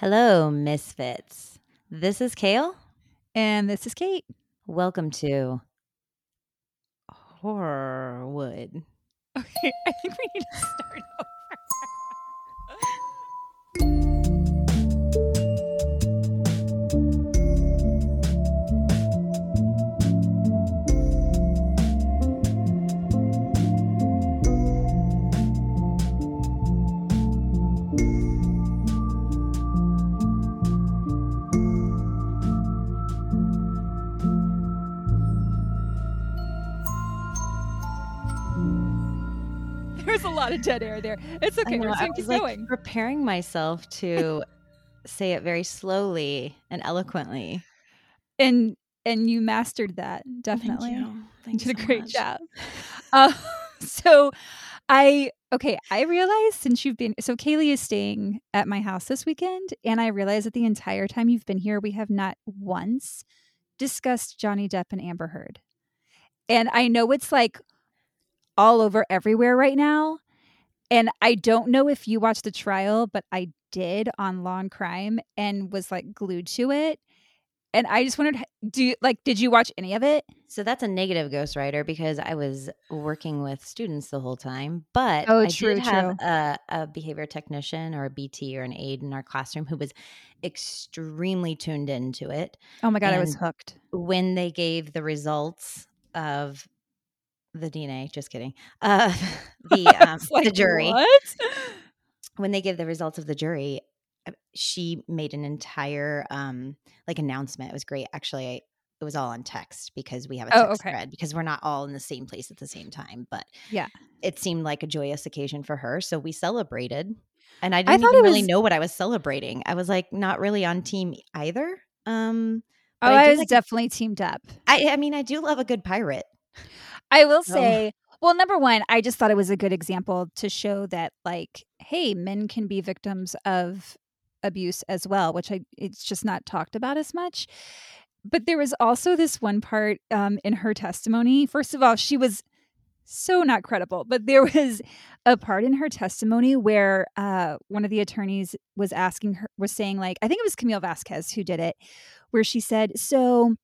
Hello, Misfits. This is Kale. And this is Kate. Welcome to Horrorwood. Okay, I think we need to start over. There's a lot of dead air there. It's okay. know, We're I was, like, going. preparing myself to say it very slowly and eloquently. And and you mastered that definitely. Thank you. You did you a great much. job. Uh, so I okay, I realized since you've been so Kaylee is staying at my house this weekend, and I realized that the entire time you've been here, we have not once discussed Johnny Depp and Amber Heard. And I know it's like all over everywhere right now. And I don't know if you watched the trial, but I did on Law and Crime and was like glued to it. And I just wondered, do you like, did you watch any of it? So that's a negative ghostwriter because I was working with students the whole time. But Oh, I true, did have a, a behavior technician or a BT or an aide in our classroom who was extremely tuned into it. Oh my God, I was hooked. when they gave the results of the DNA, just kidding, uh, the um, like, the jury, What? when they gave the results of the jury, uh, she made an entire um, like announcement. It was great, actually. It was all on text because we have a Oh, text okay. thread because we're not all in the same place at the same time. But Yeah. it seemed like a joyous occasion for her, so we celebrated. And I I didn't thought even really was- know what I was celebrating. I was like not really on team either. Um, Oh, I I, was like- definitely teamed up. I, I mean, I do love a good pirate. I will Oh. say, well, number one, I just thought it was a good example to show that, like, hey, men can be victims of abuse as well, which I it's just not talked about as much. But there was also this one part um, in her testimony. First of all, she was so not credible, but there was a part in her testimony where uh, one of the attorneys was asking her, was saying, like, I think it was Camille Vasquez who did it, where she said, so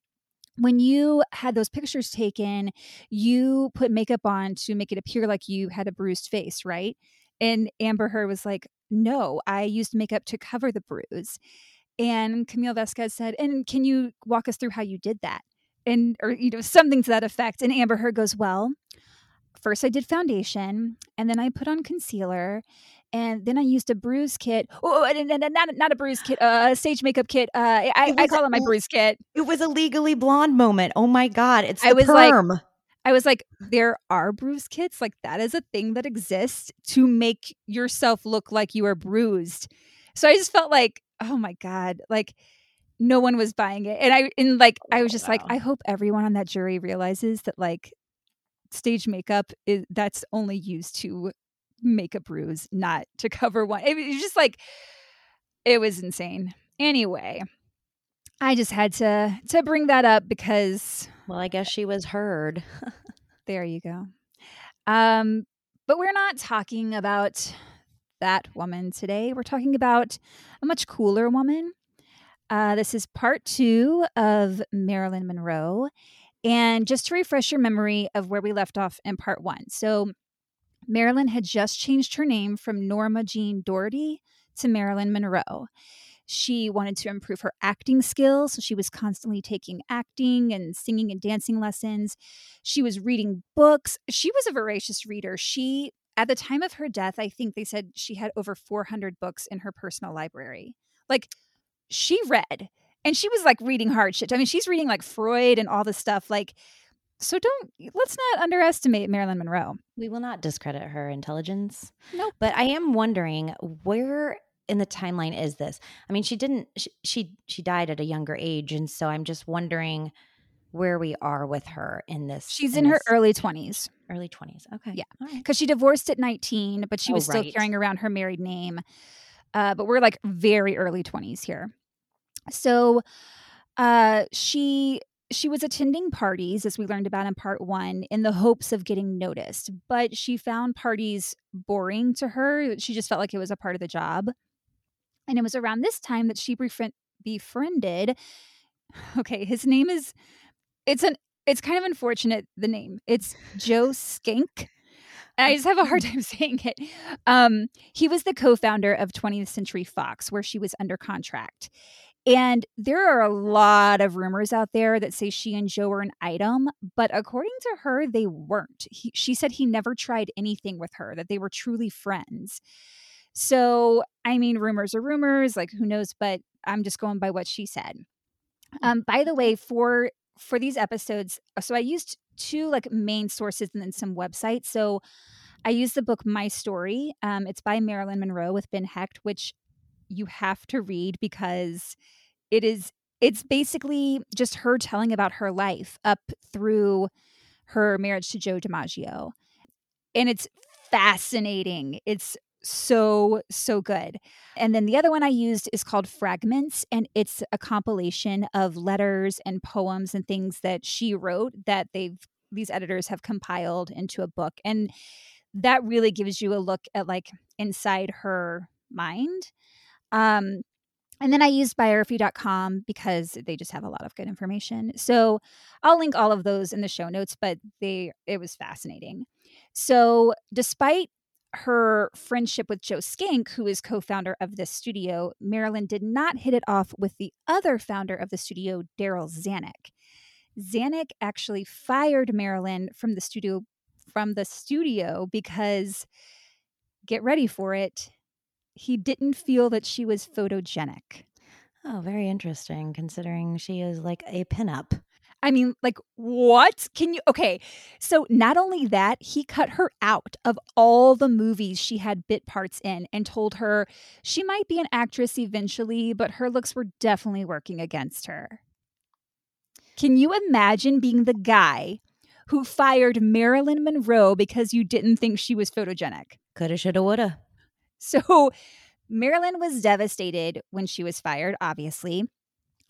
when you had those pictures taken, you put makeup on to make it appear like you had a bruised face, right? And Amber Heard was like, No, I used makeup to cover the bruise. And Camille Vasquez said, And can you walk us through how you did that? And, or, you know, something to that effect. And Amber Heard goes, Well, first I did foundation, and then I put on concealer. And then I used a bruise kit. Oh, and- not, not a bruise kit, uh, a stage makeup kit. Uh, I, I call it my bruise kit. It was a legally blonde moment. Oh my god, it's the I was like- perm. I was like, there are bruise kits. Like that is a thing that exists to make yourself look like you are bruised. So I just felt like, oh my God, like no one was buying it. And I and like I was just like, I hope everyone on that jury realizes that like stage makeup is that's only used to make a bruise, not to cover one. It was just like it was insane. Anyway, I just had to to bring that up because well, I guess she was heard. there you go. Um, but we're not talking about that woman today. We're talking about a much cooler woman. Uh, this is part two of Marilyn Monroe. And just to refresh your memory of where we left off in part one. So, Marilyn had just changed her name from Norma Jean Dougherty to Marilyn Monroe. She wanted to improve her acting skills. So she was constantly taking acting and singing and dancing lessons. She was reading books. She was a voracious reader. She, at the time of her death, I think they said she had over 400 books in her personal library. Like, she read and she was like reading hard shit. I mean, she's reading like Freud and all this stuff. Like, so don't, let's not underestimate Marilyn Monroe. We will not discredit her intelligence. Nope. But I am wondering where in the timeline is this? I mean, she didn't she she, she died at a younger age and so I'm just wondering where we are with her in this. She's in her this early 20s early 20s. Okay. Yeah. Right. because she divorced at 19, but she Oh, was still right. carrying around her married name. Uh, but we're like very early 20s here. So uh, she she was attending parties as we learned about in part 1 in the hopes of getting noticed, but she found parties boring to her. She just felt like it was a part of the job. And it was around this time that she befriend, befriended. Okay, his name is. It's an. It's kind of unfortunate. The name. It's Joe Schenck. I just have a hard time saying it. Um, he was the co-founder of 20th Century Fox, where she was under contract. And there are a lot of rumors out there that say she and Joe were an item, but according to her, they weren't. He, she said he never tried anything with her, that they were truly friends. So, I mean, rumors are rumors, like who knows, but I'm just going by what she said. Um, by the way, for for these episodes, uh, so I used two like main sources and then some websites. So I used the book My Story. Um, it's by Marilyn Monroe with Ben Hecht, which you have to read because it is it's basically just her telling about her life up through her marriage to Joe DiMaggio. And it's fascinating. It's so so good and then the other one i used is called fragments and it's a compilation of letters and poems and things that she wrote that they've these editors have compiled into a book and that really gives you a look at like inside her mind um and then I used biography.com because they just have a lot of good information. So I'll link all of those in the show notes, but they it was fascinating. So despite her friendship with Joe Schenck, who is co founder of this studio, Marilyn did not hit it off with the other founder of the studio, Darryl Zanuck. Zanuck actually fired Marilyn from the studio from the studio because get ready for it he didn't feel that she was photogenic oh very interesting considering she is like a pinup I mean, like, what? Can you? Okay. So, not only that, he cut her out of all the movies she had bit parts in and told her she might be an actress eventually, but her looks were definitely working against her. Can you imagine being the guy who fired Marilyn Monroe because you didn't think she was photogenic? Coulda, shoulda, woulda. So, Marilyn was devastated when she was fired, obviously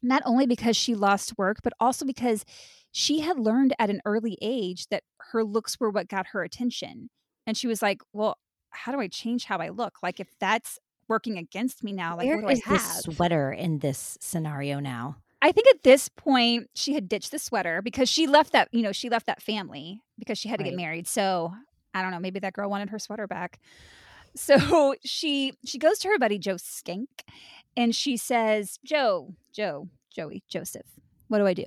not only because she lost work, but also because she had learned at an early age that her looks were what got her attention. And she was like, well, how do I change how I look? Like, if that's working against me now, like, Where what do is I have? this sweater in this scenario now? I think at this point she had ditched the sweater because she left that, you know, she left that family because she had to Right. get married. So I don't know, maybe that girl wanted her sweater back. So she she goes to her buddy Joe Schenck and she says, Joe, Joe, Joey, Joseph, what do I do?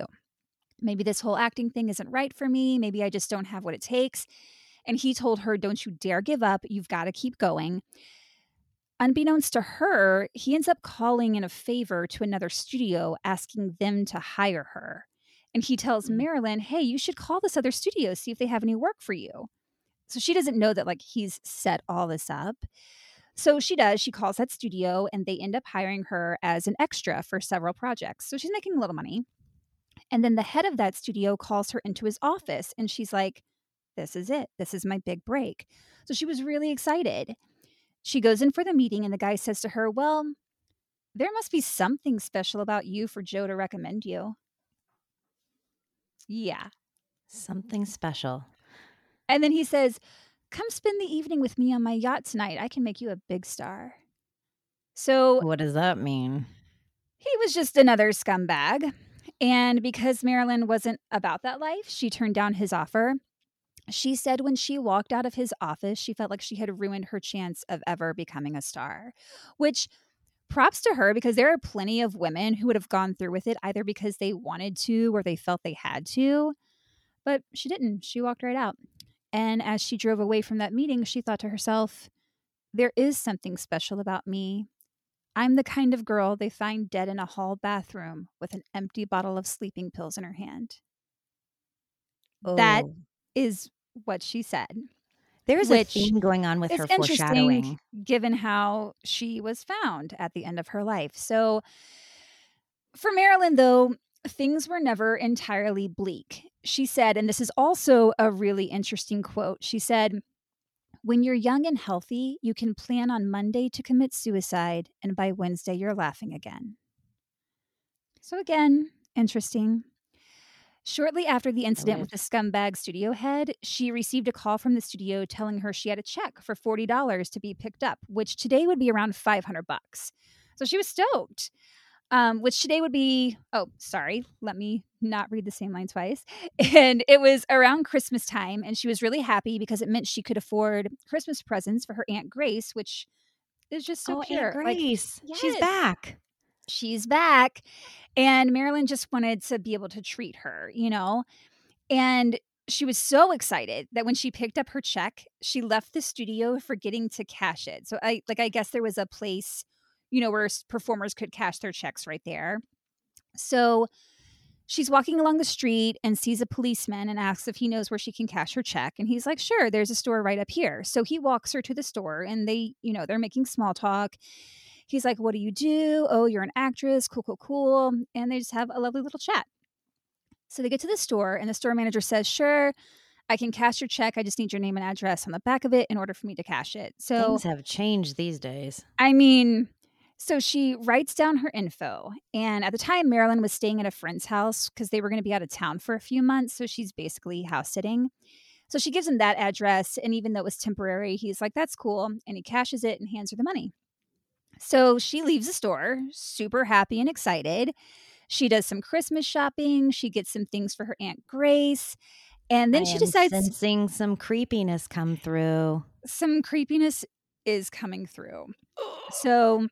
Maybe this whole acting thing isn't right for me. Maybe I just don't have what it takes. And he told her, Don't you dare give up. You've got to keep going. Unbeknownst to her, he ends up calling in a favor to another studio, asking them to hire her. And he tells Mm. Marilyn, Hey, you should call this other studio, see if they have any work for you. So she doesn't know that like he's set all this up. So she does. She calls that studio and they end up hiring her as an extra for several projects. So she's making a little money. And then the head of that studio calls her into his office and she's like, This is it. This is my big break. So she was really excited. She goes in for the meeting and the guy says to her, Well, there must be something special about you for Joe to recommend you. Yeah. Something special. And then he says, Come spend the evening with me on my yacht tonight. I can make you a big star. So What does that mean? he was just another scumbag. And because Marilyn wasn't about that life, she turned down his offer. She said when she walked out of his office, she felt like she had ruined her chance of ever becoming a star, which props to her because there are plenty of women who would have gone through with it either because they wanted to or they felt they had to. But she didn't. She walked right out. And as she drove away from that meeting, she thought to herself, there is something special about me. I'm the kind of girl they find dead in a hall bathroom with an empty bottle of sleeping pills in her hand. That Oh. is what she said. There's which a theme going on with her foreshadowing. given how she was found at the end of her life. So for Marilyn, though, things were never entirely bleak. She said, and this is also a really interesting quote. She said, When you're young and healthy, you can plan on Monday to commit suicide, and by Wednesday, you're laughing again. So, again, interesting. Shortly after the incident with the scumbag studio head, she received a call from the studio telling her she had a check for $40 to be picked up, which today would be around 500 bucks. So she was stoked. Um, which today would be, oh, sorry, let me not read the same line twice. And it was around Christmas time, and she was really happy because it meant she could afford Christmas presents for her Aunt Grace, which is just so oh, pure. Aunt Grace. Like, She's back. She's back. And Marilyn just wanted to be able to treat her, you know? And she was so excited that when she picked up her check, she left the studio forgetting to cash it. So I like I guess there was a place, you know, where performers could cash their checks right there. So she's walking along the street and sees a policeman and asks if he knows where she can cash her check and he's like, "Sure, there's a store right up here." So he walks her to the store and they, you know, they're making small talk. He's like, "What do you do?" "Oh, you're an actress." "Cool, cool, cool." And they just have a lovely little chat. So they get to the store, and the store manager says, Sure, I can cash your check. I just need your name and address on the back of it in order for me to cash it. So things have changed these days. I mean, so she writes down her info. And at the time, Marilyn was staying at a friend's house because they were going to be out of town for a few months. So she's basically house sitting. So she gives him that address. And even though it was temporary, he's like, That's cool. And he cashes it and hands her the money. So she leaves the store, super happy and excited. She does some Christmas shopping. She gets some things for her Aunt Grace. And then I she decides sensing some creepiness come through. some creepiness is coming through. So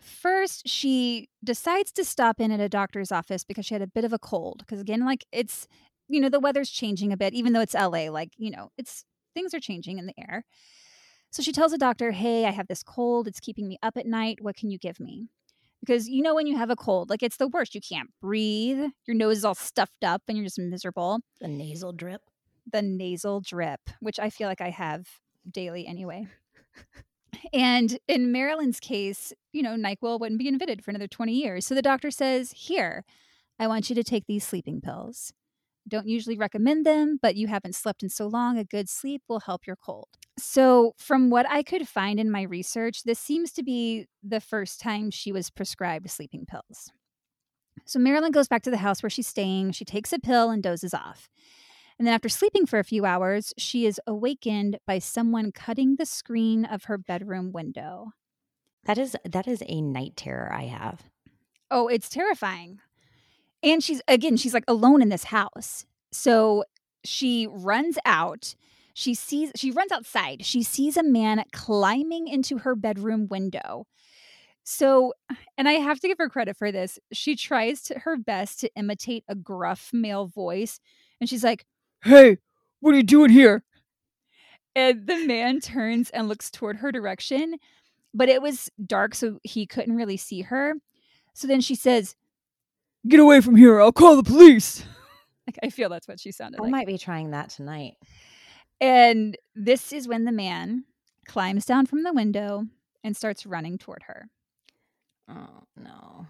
first she decides to stop in at a doctor's office because she had a bit of a cold because again like it's you know the weather's changing a bit even though it's LA like you know it's things are changing in the air. So she tells the doctor, "Hey, I have this cold. It's keeping me up at night. What can you give me?" Because you know when you have a cold, like it's the worst. You can't breathe. Your nose is all stuffed up and you're just miserable. The nasal drip. The nasal drip, which I feel like I have daily anyway. And in Marilyn's case, you know, NyQuil wouldn't be invented for another 20 years. So the doctor says, Here, I want you to take these sleeping pills. Don't usually recommend them, but you haven't slept in so long, a good sleep will help your cold. So, from what I could find in my research, this seems to be the first time she was prescribed sleeping pills. So, Marilyn goes back to the house where she's staying. She takes a pill and dozes off. And then, after sleeping for a few hours, she is awakened by someone cutting the screen of her bedroom window. That is that is a night terror I have. Oh, it's terrifying. And she's again, she's like alone in this house. So she runs out. She sees she runs outside. She sees a man climbing into her bedroom window. So, and I have to give her credit for this. She tries to, her best to imitate a gruff male voice, and she's like, "Hey, what are you doing here?" And the man turns and looks toward her direction, but it was dark, so he couldn't really see her. So then she says, Get away from here. I'll call the police. like, I feel that's what she sounded I like. might be trying that tonight. And this is when the man climbs down from the window and starts running toward her Oh no.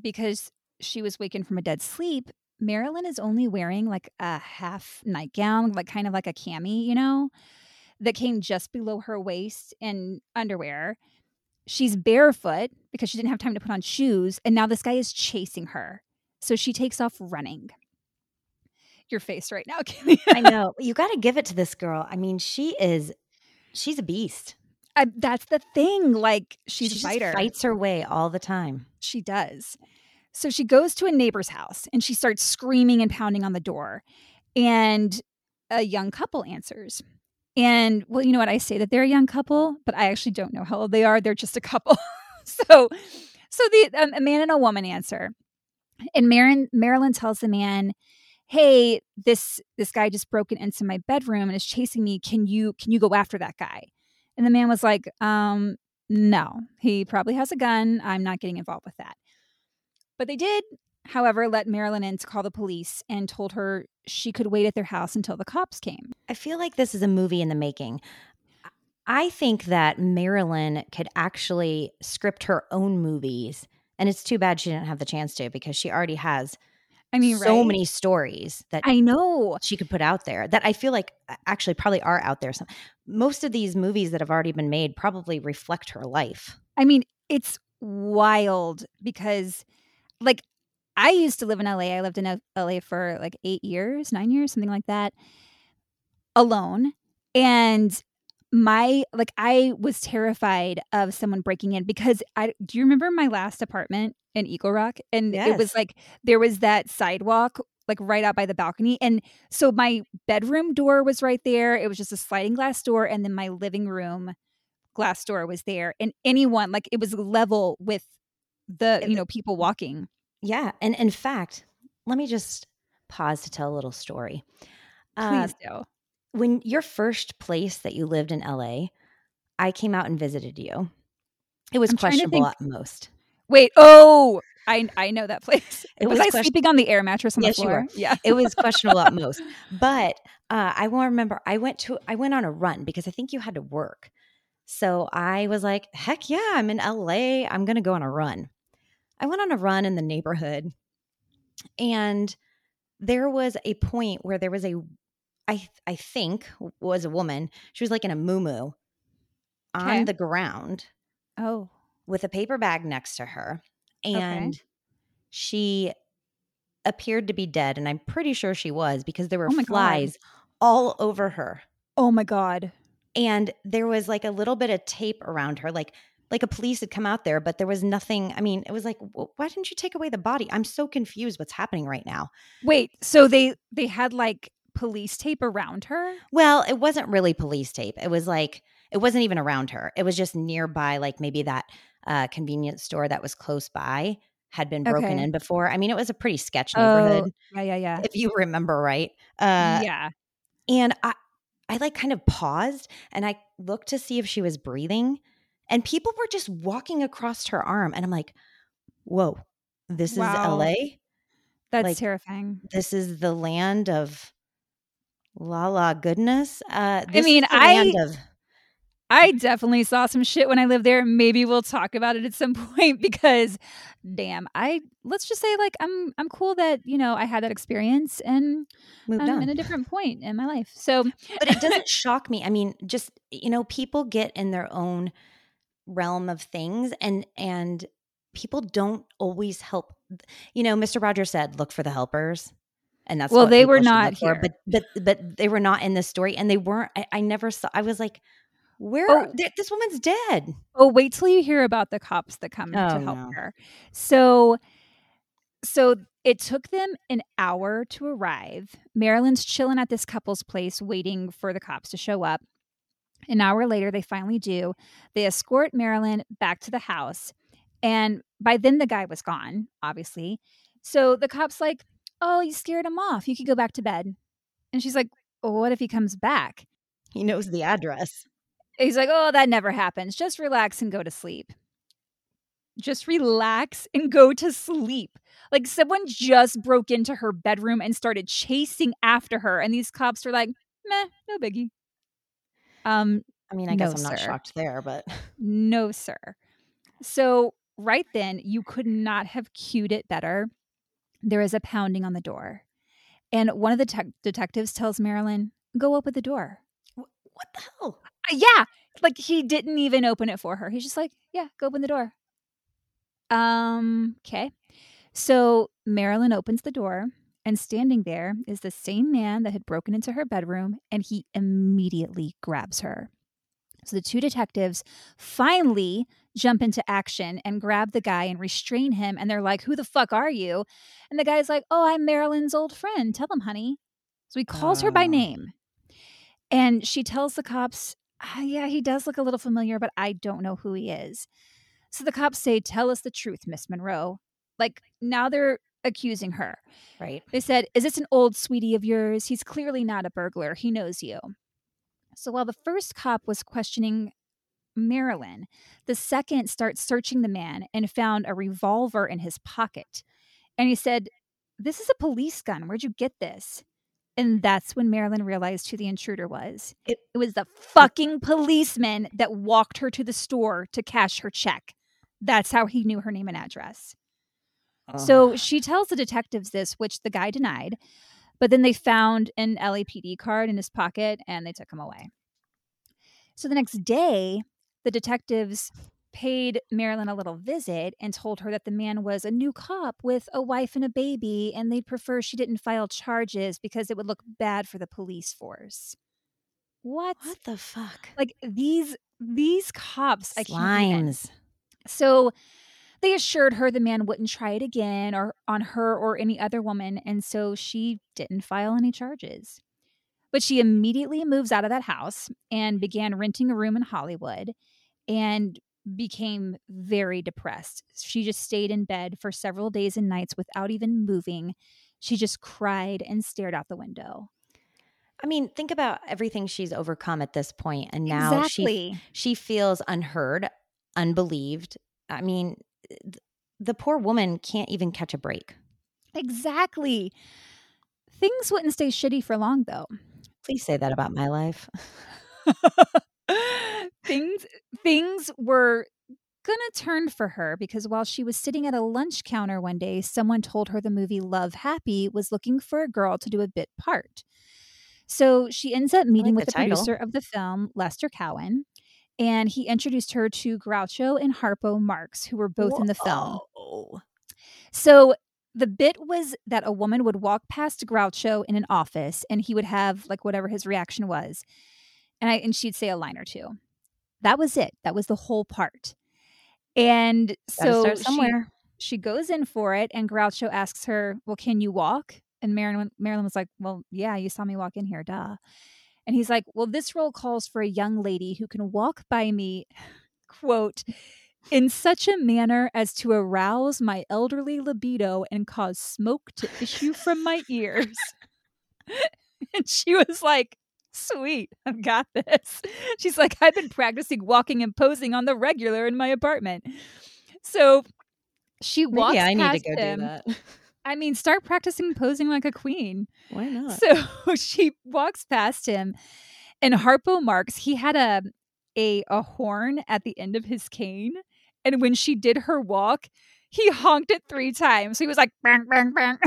because she was wakened from a dead sleep. Marilyn is only wearing like a half nightgown, like kind of like a cami, you know, that came just below her waist and underwear. She's barefoot because she didn't have time to put on shoes. And now this guy is chasing her. So she takes off running. Your face right now, Kimmy. I know. You got to give it to this girl. I mean, she is she's a beast. I, that's the thing. Like she's she a fighter. fights her way all the time. She does. So she goes to a neighbor's house and she starts screaming and pounding on the door. And a young couple answers. And well, you know what? I say that they're a young couple, but I actually don't know how old they are. They're just a couple. so, so the um, a man and a woman answer, and Marin, Marilyn tells the man, "Hey, this this guy just broke into my bedroom and is chasing me. Can you can you go after that guy?" And the man was like, "Um, no. He probably has a gun. I'm not getting involved with that." But they did, however, let Marilyn in to call the police and told her she could wait at their house until the cops came. I feel like this is a movie in the making. I think that Marilyn could actually script her own movies. And it's too bad she didn't have the chance to because she already has I mean, so right? many stories that I know. she could put out there that I feel like actually probably are out there. Some, most of these movies that have already been made probably reflect her life. I mean, it's wild because, like, I used to live in LA. I lived in LA for like eight years, nine years, something like that, alone. And my like I was terrified of someone breaking in because I do you remember my last apartment in Eagle Rock? And it was like there was that sidewalk like right out by the balcony. And so my bedroom door was right there. It was just a sliding glass door. And then my living room glass door was there. And anyone, like it was level with the, you know, people walking. Yeah. And in fact, let me just pause to tell a little story. Uh, Please do. when your first place that you lived in LA, I came out and visited you. It was I'm questionable at most. Wait, oh, I I know that place. It was, was I question- sleeping on the air mattress on Yes, the you floor? were. Yeah. It was questionable at most. But uh, I will remember I went to I went on a run because I think you had to work. So I was like, heck yeah, I'm in LA. I'm gonna go on a run. I went on a run in the neighborhood and there was a point where there was a I I think was a woman. She was like in a moo Okay. on the ground Oh. with a paper bag next to her and she appeared to be dead and i'm pretty sure she was because there were Oh my God. flies all over her Oh my God. and there was like a little bit of tape around her like like a police had come out there but there was nothing i mean it was like why didn't you take away the body i'm so confused what's happening right now Wait, so they they had like police tape around her? well it wasn't really police tape it was like it wasn't even around her it was just nearby like maybe that uh, convenience store that was close by had been broken Okay. in before i mean it was a pretty sketch Oh, neighborhood yeah, yeah, yeah. if you remember right. Uh, yeah. And I, I like kind of paused and I looked to see if she was breathing, and people were just walking across her arm, and I'm like, "Whoa, this Wow. is L.A. That's like- terrifying. This is the land of la la goodness." Uh, this mean, is the land I- of I definitely saw some shit when I lived there. Maybe we'll talk about it at some point because damn, I let's just say like I'm I'm cool that, you know, I had that experience and moved I'm on. in a different point in my life. So but it doesn't shock me. I mean, just you know, people get in their own realm of things, and and people don't always help. You know, Mister Rogers said, "Look for the helpers," and that's Well, they were not look for, here. But but but they were not in this story, and they weren't. I, I never saw. I was like, "Where? Oh. th- this woman's dead." Oh, wait till you hear about the cops that come Oh, to help no. her. So so it took them an hour to arrive. Marilyn's chilling at this couple's place waiting for the cops to show up. An hour later they finally do. They escort Marilyn back to the house. And by then the guy was gone, obviously. So the cops like, "Oh, you scared him off. You could go back to bed." And she's like, well, "What if he comes back?" He knows the address. He's like, oh, that never happens. Just relax and go to sleep. Just relax and go to sleep. Like someone just broke into her bedroom and started chasing after her. And these cops were like, meh, no biggie. Um, I mean, I guess I'm not sir. shocked there, but no, sir. So right then, you could not have cued it better. There is a pounding on the door. And one of the tech detectives tells Marilyn, go open the door. what the hell? Uh, yeah like he didn't even open it for her he's just like yeah go open the door um okay so marilyn opens the door and standing there is the same man that had broken into her bedroom and he immediately grabs her so the two detectives finally jump into action and grab the guy and restrain him and they're like who the fuck are you and the guy's like oh i'm marilyn's old friend tell him honey so he calls her by Oh. name and she tells the cops, "Ah, Yeah, he does look a little familiar, but I don't know who he is. So the cops say, Tell us the truth, Miss Monroe. Like now they're accusing her. Right. They said, Is this an old sweetie of yours? He's clearly not a burglar. He knows you. So while the first cop was questioning Marilyn, the second starts searching the man and found a revolver in his pocket. And he said, This is a police gun. Where'd you get this? And that's when Marilyn realized who the intruder was. It- It was the fucking policeman that walked her to the store to cash her check. That's how he knew her name and address. Ugh. So she tells the detectives this, which the guy denied, but then they found an LAPD card in his pocket and they took him away. So the next day, the detectives paid Marilyn a little visit and told her that the man was a new cop with a wife and a baby and they'd prefer she didn't file charges because it would look bad for the police force. what? What the fuck? Like these these cops, I can't. Slimes. So they assured her the man wouldn't try it again or on her or any other woman, and so she didn't file any charges. But she immediately moves out of that house and began renting a room in Hollywood and became very depressed. She just stayed in bed for several days and nights without even moving. She just cried and stared out the window. I mean, think about everything she's overcome at this point, and now she exactly. she feels unheard, unbelieved. I mean, the poor woman can't even catch a break. Exactly. Things wouldn't stay shitty for long though. Please say that about my life. things things were gonna turn for her because while she was sitting at a lunch counter one day, someone told her the movie Love Happy was looking for a girl to do a bit part. So she ends up meeting like with the the, producer of the film, Lester Cowan, and he introduced her to Groucho and Harpo Marx, who were both in the film. So the bit was that a woman would walk past Groucho in an office and he would have like whatever his reaction was. And I and she'd say a line or two. That was it. That was the whole part. And so start she, somewhere. she goes in for it and Groucho asks her, "Well, can you walk?" And Marilyn Marilyn was like, "Well, yeah, you saw me walk in here, duh." And he's like, "Well, this role calls for a young lady who can walk by me, quote, in such a manner as to arouse my elderly libido and cause smoke to issue from my ears." and she was like, Sweet, I've got this. She's like, I've been practicing walking and posing on the regular in my apartment. So she walks Maybe I need to past go him. do that. I mean, start practicing posing like a queen. Why not? So she walks past him, and Harpo Marx, he had a, a a horn at the end of his cane, and when she did her walk, he honked it three times. He was like, bang, bang, bang.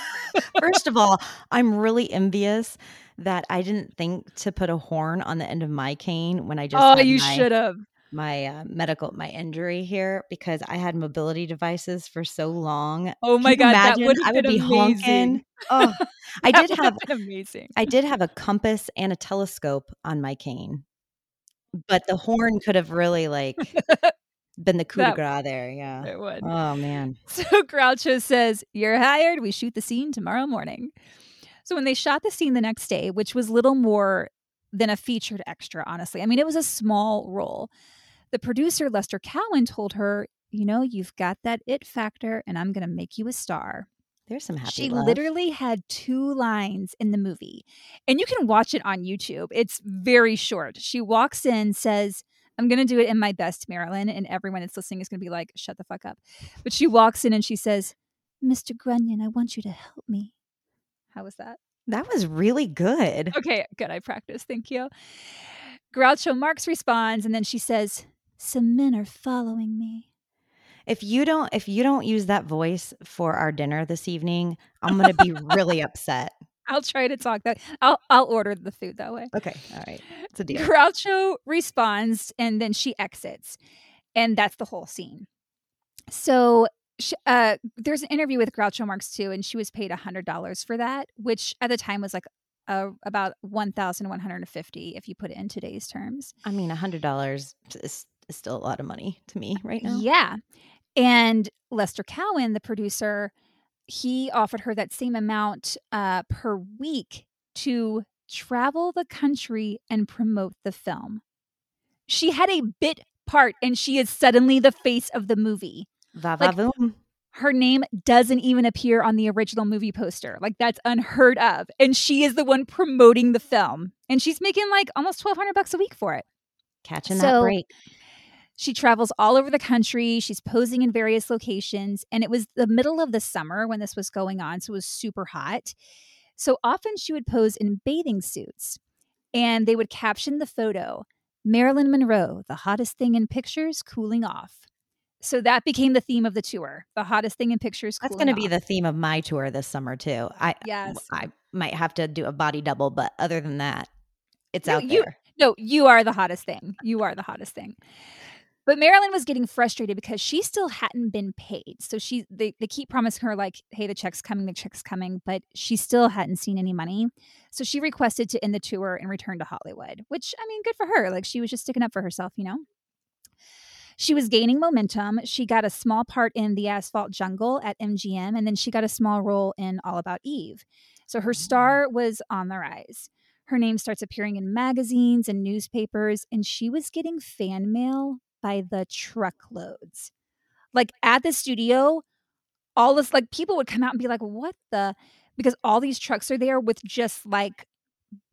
First of all, I'm really envious that I didn't think to put a horn on the end of my cane when I just oh, you should have. My uh, medical my injury here because I had mobility devices for so long. Oh my god, that would I would be amazing. honking. Oh, I did have amazing. I did have a compass and a telescope on my cane, but the horn could have really like been the coup de That- grace there. Yeah. It would. Oh man. So Groucho says, You're hired. We shoot the scene tomorrow morning. So when they shot the scene the next day, which was little more than a featured extra, honestly, I mean, it was a small role. The producer, Lester Cowan, told her, You know, you've got that it factor, and I'm going to make you a star. There's some happy she love. literally had two lines in the movie, and you can watch it on YouTube. It's very short. She walks in, says, I'm going to do it in my best, Marilyn. And everyone that's listening is going to be like, shut the fuck up. But she walks in and she says, Mr. Grunion, I want you to help me. How was that? That was really good. Okay, good. I practiced. Thank you. Groucho Marx responds, and then she says, Some men are following me. If you don't if you don't use that voice for our dinner this evening, I'm going to be really upset. I'll try to talk that. I'll, I'll order the food that way. Okay. All right. It's a deal. Groucho responds and then she exits. And that's the whole scene. So uh, there's an interview with Groucho Marx too, and she was paid $100 for that, which at the time was like uh, about 1150 if you put it in today's terms. I mean, $100 is, is still a lot of money to me right now. Yeah. And Lester Cowan, the producer, he offered her that same amount uh, per week to travel the country and promote the film. She had a bit part and she is suddenly the face of the movie. Va Like- va voom. Her name doesn't even appear on the original movie poster. Like that's unheard of. And she is the one promoting the film. And she's making like almost 1200 bucks a week for it. Catching that break. She travels all over the country. She's posing in various locations. And it was the middle of the summer when this was going on. So it was super hot. So often she would pose in bathing suits and they would caption the photo Marilyn Monroe, the hottest thing in pictures, cooling off. So that became the theme of the tour the hottest thing in pictures. That's going to be the theme of my tour this summer too. I Yes. I might have to do a body double, but other than that, it's You- out you- there. No, you are the hottest thing. You are the hottest thing. But Marilyn was getting frustrated because she still hadn't been paid. So she they, they keep promising her like, hey, the check's coming, the check's coming, but she still hadn't seen any money. So she requested to end the tour and return to Hollywood, which I mean, good for her. Like she was just sticking up for herself, you know? She was gaining momentum. She got a small part in The Asphalt Jungle at MGM, and then she got a small role in All About Eve. So her mm. star was on the rise. Her name starts appearing in magazines and newspapers, and she was getting fan mail by the truckloads. Like at the studio, all this, like people would come out and be like, what the? Because all these trucks are there with just like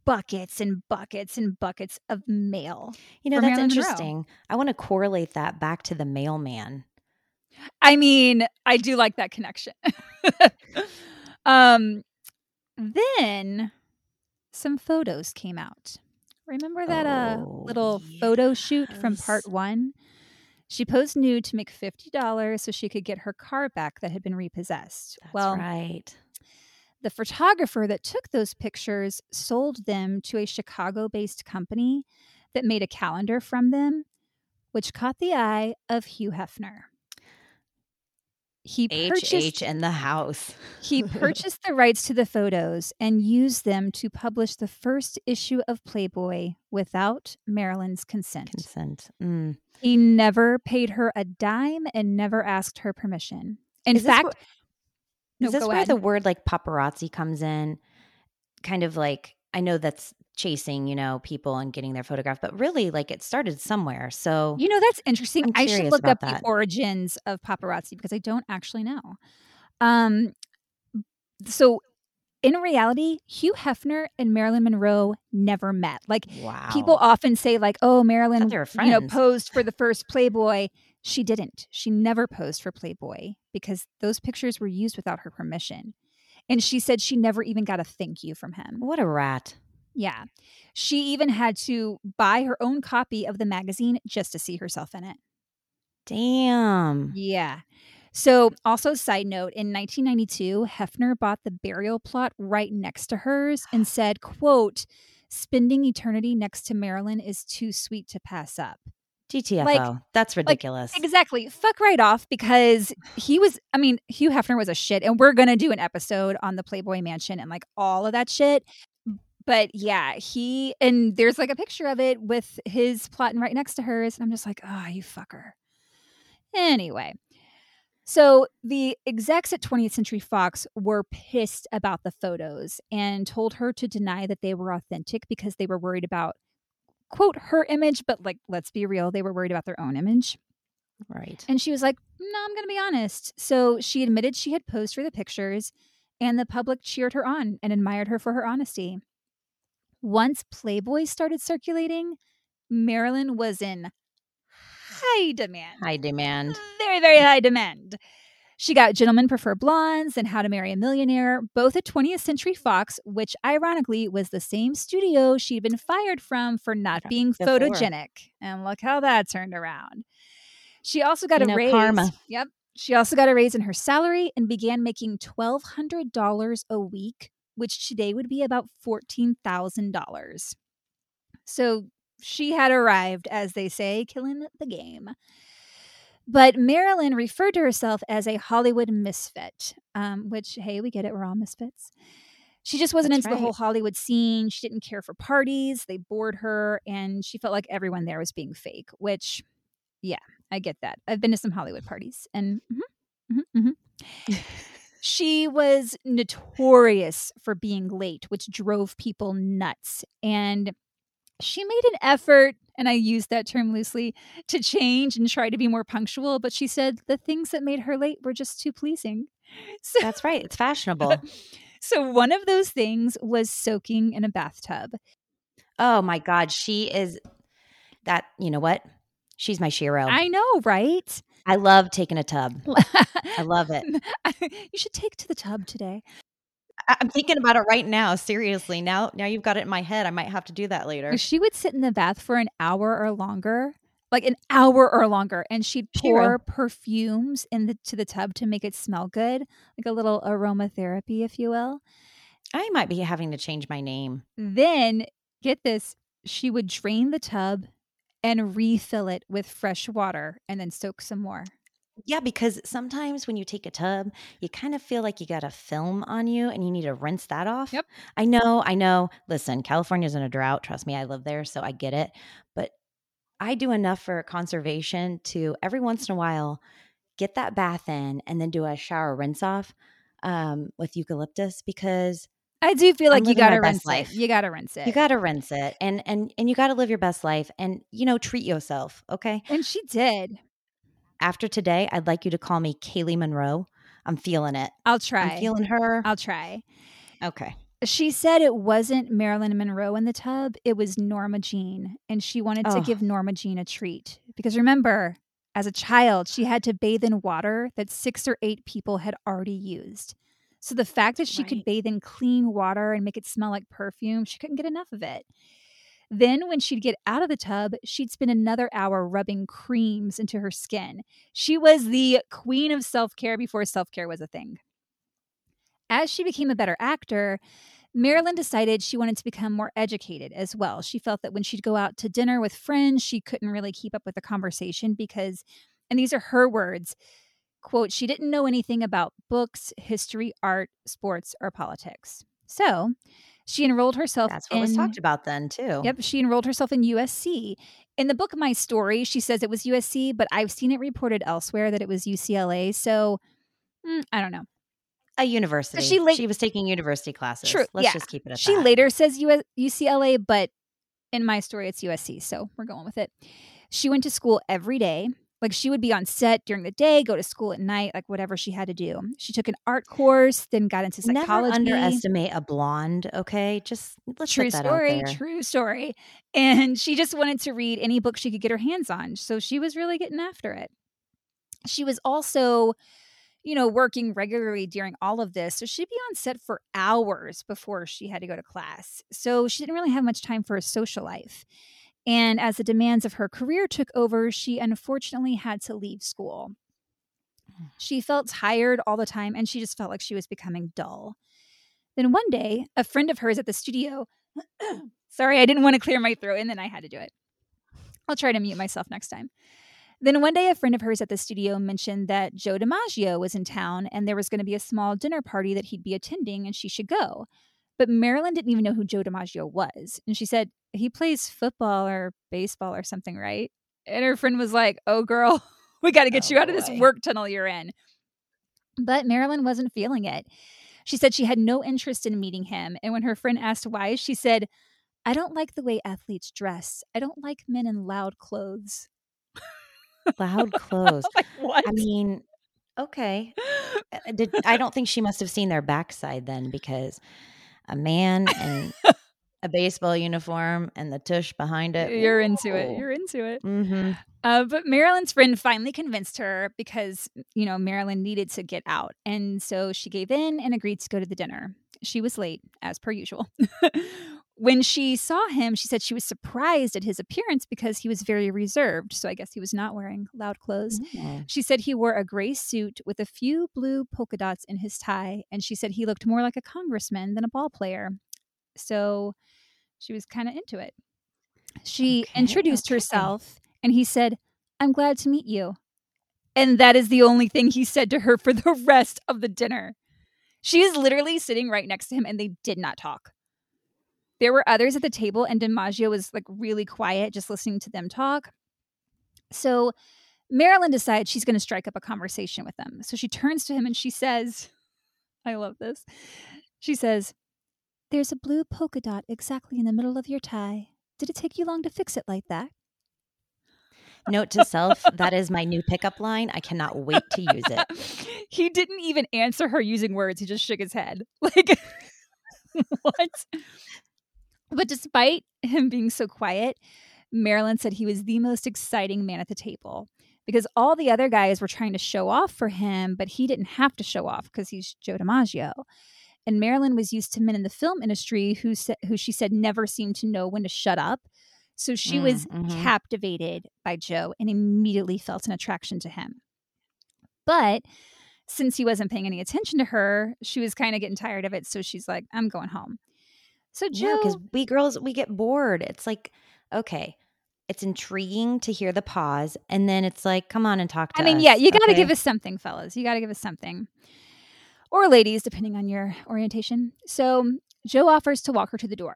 buckets and buckets and buckets of mail. You know, that's Marilyn Monroe. interesting. I want to correlate that back to the mailman. I mean, I do like that connection. um, then some photos came out. Remember that uh Oh, little photo shoot from part one? She posed nude to make fifty dollars so she could get her car back that had been repossessed. That's well, right. the photographer that took those pictures sold them to a Chicago based company that made a calendar from them, which caught the eye of Hugh Hefner. He purchased H in the house. he purchased the rights to the photos and used them to publish the first issue of Playboy without Marilyn's consent. Consent. Mm. He never paid her a dime and never asked her permission. In Is this fact, no, Is this where ahead. the word like paparazzi comes in? Kind of like I know that's chasing, you know, people and getting their photograph, but really like it started somewhere. So You know, that's interesting. I'm should look up that. the origins of paparazzi because I don't actually know. Um, so in reality, Hugh Hefner and Marilyn Monroe never met. Like wow. people often say, like, "Oh, Marilyn, you know, posed for the first Playboy." She didn't. She never posed for Playboy because those pictures were used without her permission. And she said she never even got a thank you from him. what a rat. Yeah. She even had to buy her own copy of the magazine just to see herself in it. Damn. Yeah. So, also, side note, in 1992, Hefner bought the burial plot right next to hers and said, quote, spending eternity next to Marilyn is too sweet to pass up. GTFO. That's ridiculous. Exactly. Fuck right off because he was, I mean, Hugh Hefner was a shit. And we're going to do an episode on the Playboy Mansion and like all of that shit. But yeah, he, and there's like a picture of it with his plotting right next to hers. And I'm just like, oh, you fucker. Anyway. So the execs at 20th Century Fox were pissed about the photos and told her to deny that they were authentic because they were worried about quote her image, but like let's be real, they were worried about their own image. right. And she was like, "No, I'm going to be honest." So she admitted she had posed for the pictures and the public cheered her on and admired her for her honesty. Once Playboy started circulating, Marilyn was in high demand High demand. very, very high demand. She got Gentlemen Prefer Blondes and How to Marry a Millionaire, both at 20th Century Fox, which ironically was the same studio she'd been fired from for not being before. photogenic. And look how that turned around. She also got You a know, raise. karma. Yep. She also got a raise in her salary and began making $1,200 a week, which today would be about $14,000. So she had arrived, as they say, killing the game. But Marilyn referred to herself as a Hollywood misfit, um, which, hey, we get it. We're all misfits. She just wasn't That's into the whole. Hollywood scene. She didn't care for parties. They bored her. And she felt like everyone there was being fake, which, yeah, I get that. I've been to some Hollywood parties and mhm, mhm, mhm. she was notorious for being late, which drove people nuts. And she made an effort, and I use that term loosely, to change and try to be more punctual. But she said the things that made her late were just too pleasing. So, That's right. It's fashionable. so one of those things was soaking in a bathtub. oh my God. She is that, you know what? She's my shiro. I, I know, right? I love taking a tub. I love it. you should take to the tub today. I- I'm thinking about it right now. Seriously. Now now you've got it in my head. I might have to do that later. She would sit in the bath for an hour or longer, like an hour or longer, and she'd pour perfumes in the to the tub to make it smell good, like a little aromatherapy, if you will. I might be having to change my name. Then get this, she would drain the tub and refill it with fresh water and then soak some more. Yeah, because sometimes when you take a tub, you kind of feel like you got a film on you and you need to rinse that off. Yep. I know, I know. Listen, California's in a drought. Trust me, I live there, so I get it. But I do enough for conservation to every once in a while get that bath in and then do a shower rinse off um, with eucalyptus because I do feel like you gotta rinse life. it. You gotta rinse it. you got to rinse it and and and you got to live your best life and you know treat yourself. Okay. and she did. After today, I'd like you to call me Kaylee Monroe. I'm feeling it. I'll try. I'm feeling her. I'll try. okay. She said it wasn't Marilyn Monroe in the tub, it was Norma Jean. And she wanted to Oh. give Norma Jean a treat. Because remember, as a child, she had to bathe in water that six or eight people had already used. So the fact that she could bathe in clean water and make it smell like perfume, she couldn't get enough of it. Then, when she'd get out of the tub, she'd spend another hour rubbing creams into her skin. She was the queen of self care before self care was a thing. As she became a better actor, Marilyn decided she wanted to become more educated as well. She felt that when she'd go out to dinner with friends, she couldn't really keep up with the conversation because, and these are her words, quote, she didn't know anything about books, history, art, sports, or politics. So she enrolled herself That's what in, was talked about then too. Yep, she enrolled herself in USC. In the book My Story, she says it was USC, but I've seen it reported elsewhere that it was UCLA. So mm, I don't know. A university. she late- she was taking university classes. True, Let's yeah. just keep it at She that. later says US- UCLA, but in my story, it's USC. So we're going with it. She went to school every day. Like she would be on set during the day, go to school at night, like whatever she had to do. She took an art course, then got into psychology. Never underestimate a blonde, okay? Just let's True that story, out there. true story. And she just wanted to read any book she could get her hands on. So she was really getting after it. She was also, you know, working regularly during all of this. So she'd be on set for hours before she had to go to class. So she didn't really have much time for a social life. And as the demands of her career took over, she unfortunately had to leave school. Mm. She felt tired all the time and she just felt like she was becoming dull. Then one day, a friend of hers at the studio, sorry, I didn't want to clear my throat and then I had to do it. I'll try to mute myself next time. Then one day, a friend of hers at the studio mentioned that Joe DiMaggio was in town and there was going to be a small dinner party that he'd be attending and she should go. But Marilyn didn't even know who Joe DiMaggio was. And she said, he plays football or baseball or something, right? And her friend was like, oh, girl, we got to get Oh, you out of this work tunnel you're in. But Marilyn wasn't feeling it. She said she had no interest in meeting him. And when her friend asked why, she said, I don't like the way athletes dress. I don't like men in loud clothes. Loud clothes. like, what? I mean, okay. Uh, Did I don't think she must have seen their backside then because a man in a baseball uniform and the tush behind it. You're into it. You're into it. hmm Uh, but Marilyn's friend finally convinced her because, you know, Marilyn needed to get out. And so she gave in and agreed to go to the dinner. She was late, as per usual. when she saw him, she said she was surprised at his appearance because he was very reserved. So I guess he was not wearing loud clothes. She said he wore a gray suit with a few blue polka dots in his tie. And she said he looked more like a congressman than a ball player. So she was kind of into it. She Okay, introduced okay. herself and he said, I'm glad to meet you. And that is the only thing he said to her for the rest of the dinner. She is literally sitting right next to him and they did not talk. There were others at the table, and DiMaggio was like really quiet, just listening to them talk. So Marilyn decides she's going to strike up a conversation with them. So she turns to him and she says, I love this. She says, There's a blue polka dot exactly in the middle of your tie. Did it take you long to fix it like that? Note to self: that is my new pickup line. I cannot wait to use it. he didn't even answer her using words. He just shook his head. Like, what? But despite him being so quiet, Marilyn said he was the most exciting man at the table because all the other guys were trying to show off for him, but he didn't have to show off because he's Joe DiMaggio. And Marilyn was used to men in the film industry who sa- who she said never seemed to know when to shut up. So she Mm, was mhm. captivated by Joe and immediately felt an attraction to him. But since he wasn't paying any attention to her, she was kind of getting tired of it. So she's like, I'm going home. So Yeah, because Joe, we girls we get bored. It's like, okay, it's intriguing to hear the pause, and then it's like, come on and talk to me. I mean, us, yeah, you got to okay? give us something, fellas. You got to give us something. Or ladies, depending on your orientation. So Joe offers to walk her to the door.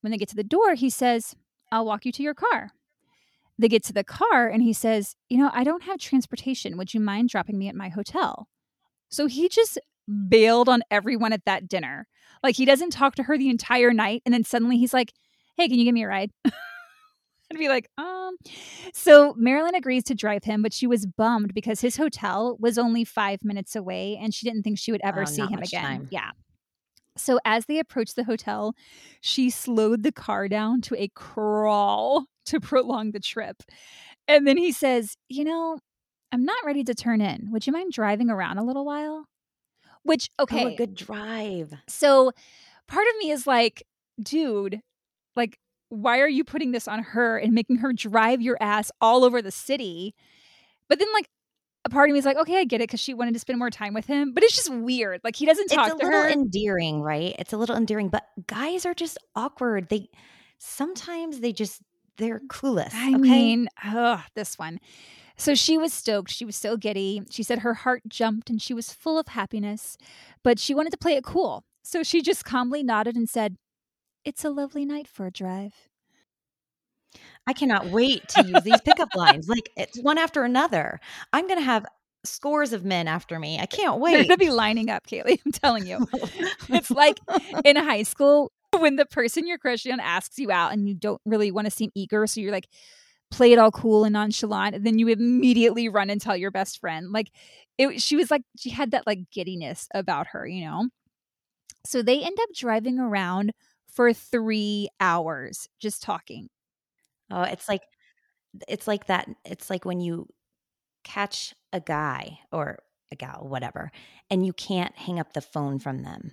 When they get to the door, he says, I'll walk you to your car. They get to the car and he says, You know, I don't have transportation. Would you mind dropping me at my hotel? So he just bailed on everyone at that dinner. Like he doesn't talk to her the entire night. And then suddenly he's like, Hey, can you give me a ride? I'd be like, um. So Marilyn agrees to drive him, but she was bummed because his hotel was only five minutes away and she didn't think she would ever Oh, see him again. time. Yeah. So as they approached the hotel, she slowed the car down to a crawl to prolong the trip. And then he says, You know, I'm not ready to turn in. Would you mind driving around a little while? Which, okay. Oh, a good drive. So part of me is like, dude, like, why are you putting this on her and making her drive your ass all over the city? But then, like, a part of me is like, okay, I get it because she wanted to spend more time with him, but it's just weird. Like, he doesn't talk It's a to little her. endearing, right? It's a little endearing, but guys are just awkward. They sometimes they just they're mm, clueless. I okay? mean, ugh, this one. So she was stoked. She was so giddy. She said her heart jumped and she was full of happiness, but she wanted to play it cool. So she just calmly nodded and said, It's a lovely night for a drive. I cannot wait to use these pickup lines. Like it's one after another. I'm gonna have scores of men after me. I can't wait. They're going to be lining up, Kaylee. I'm telling you. It's like in high school when the person you're crushing on asks you out and you don't really want to seem eager. So you're like, play it all cool and nonchalant. And then you immediately run and tell your best friend. Like, it, she was like, she had that like giddiness about her, you know? So they end up driving around for three hours just talking. Oh, it's like it's like that. It's like when you catch a guy or a gal, whatever, and you can't hang up the phone from them.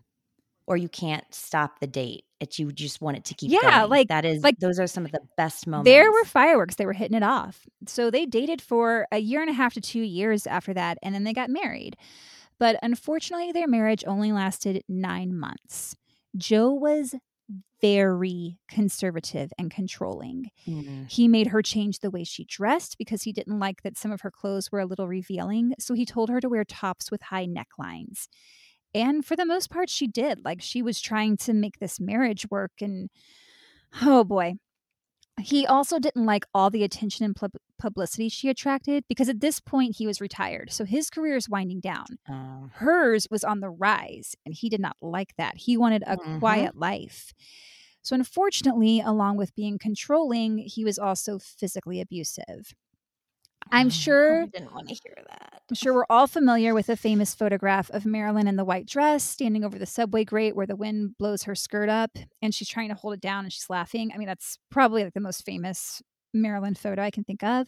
Or you can't stop the date. It's you just want it to keep Yeah, going. like- that is like, those are some of the best moments. There were fireworks. They were hitting it off. So they dated for a year and a half to two years after that, and then they got married. But unfortunately, their marriage only lasted nine months. Joe was very conservative and controlling. Mm. He made her change the way she dressed because he didn't like that some of her clothes were a little revealing. So he told her to wear tops with high necklines. And for the most part, she did. Like she was trying to make this marriage work. And oh boy. He also didn't like all the attention and pub- publicity she attracted because at this point he was retired. So his career is winding down. Oh. Hers was on the rise, and he did not like that. He wanted a Mhm. quiet life. So, unfortunately, along with being controlling, he was also physically abusive. I'm Oh, sure I didn't want to hear that. I'm sure we're all familiar with the famous photograph of Marilyn in the white dress standing over the subway grate where the wind blows her skirt up and she's trying to hold it down and she's laughing. I mean, that's probably like the most famous Marilyn photo I can think of.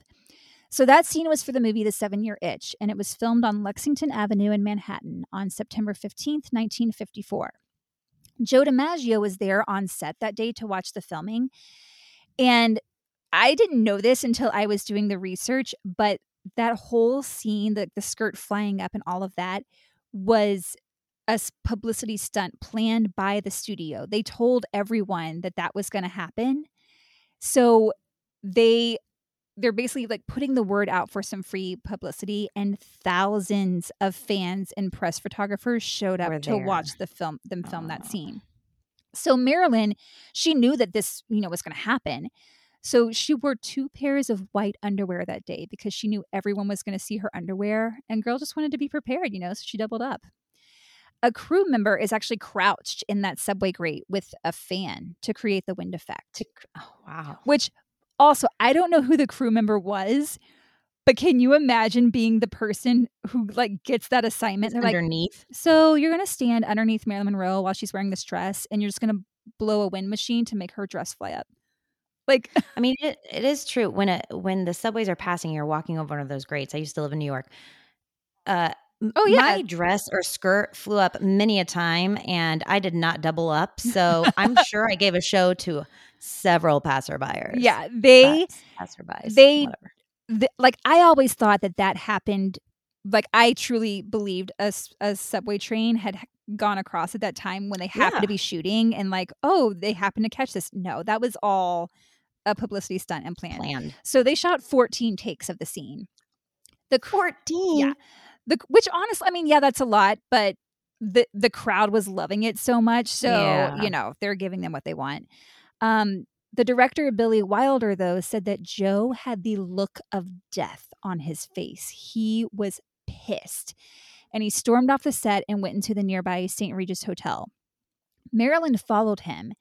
So that scene was for the movie The Seven Year Itch, and it was filmed on Lexington Avenue in Manhattan on September 15th, 1954. Joe DiMaggio was there on set that day to watch the filming. And I didn't know this until I was doing the research, but that whole scene, the, the skirt flying up and all of that, was a publicity stunt planned by the studio. They told everyone that that was going to happen. So they they're basically like putting the word out for some free publicity and thousands of fans and press photographers showed up Were to there. watch the film them film that Oh. scene. So Marilyn, she knew that this, you know, was going to happen. So she wore two pairs of white underwear that day because she knew everyone was going to see her underwear and girl just wanted to be prepared, you know, so she doubled up. A crew member is actually crouched in that subway grate with a fan to create the wind effect oh, wow. which also I don't know who the crew member was, but can you imagine being the person who like gets that assignment? They're like, Underneath. so you're gonna stand underneath Marilyn Monroe while she's wearing this dress, and you're just gonna blow a wind machine to make her dress fly up. Like, I mean, it, it is true. When a when the subways are passing, you're walking over one of those grates. I used to live in New York. Uh, Oh, yeah. my dress or skirt flew up many a time, and I did not double up. So I'm sure I gave a show to several passerbyers. yeah, they Pass- passerbys. they- like I always thought that that happened. Like I truly believed a, a subway train had gone across at that time when they happened to be shooting, and like, oh, they happened to catch this. No, that was all a publicity stunt and planned. Planned. So they shot 14 takes of the scene. The cr- 14. Yeah. the which honestly, I mean, yeah, that's a lot, but the the crowd was loving it so much, so Yeah. you know they're giving them what they want. Um, the director Billy Wilder though said that Joe had the look of death on his face. He was pissed, and he stormed off the set and went into the nearby St. Regis Hotel. Marilyn followed him,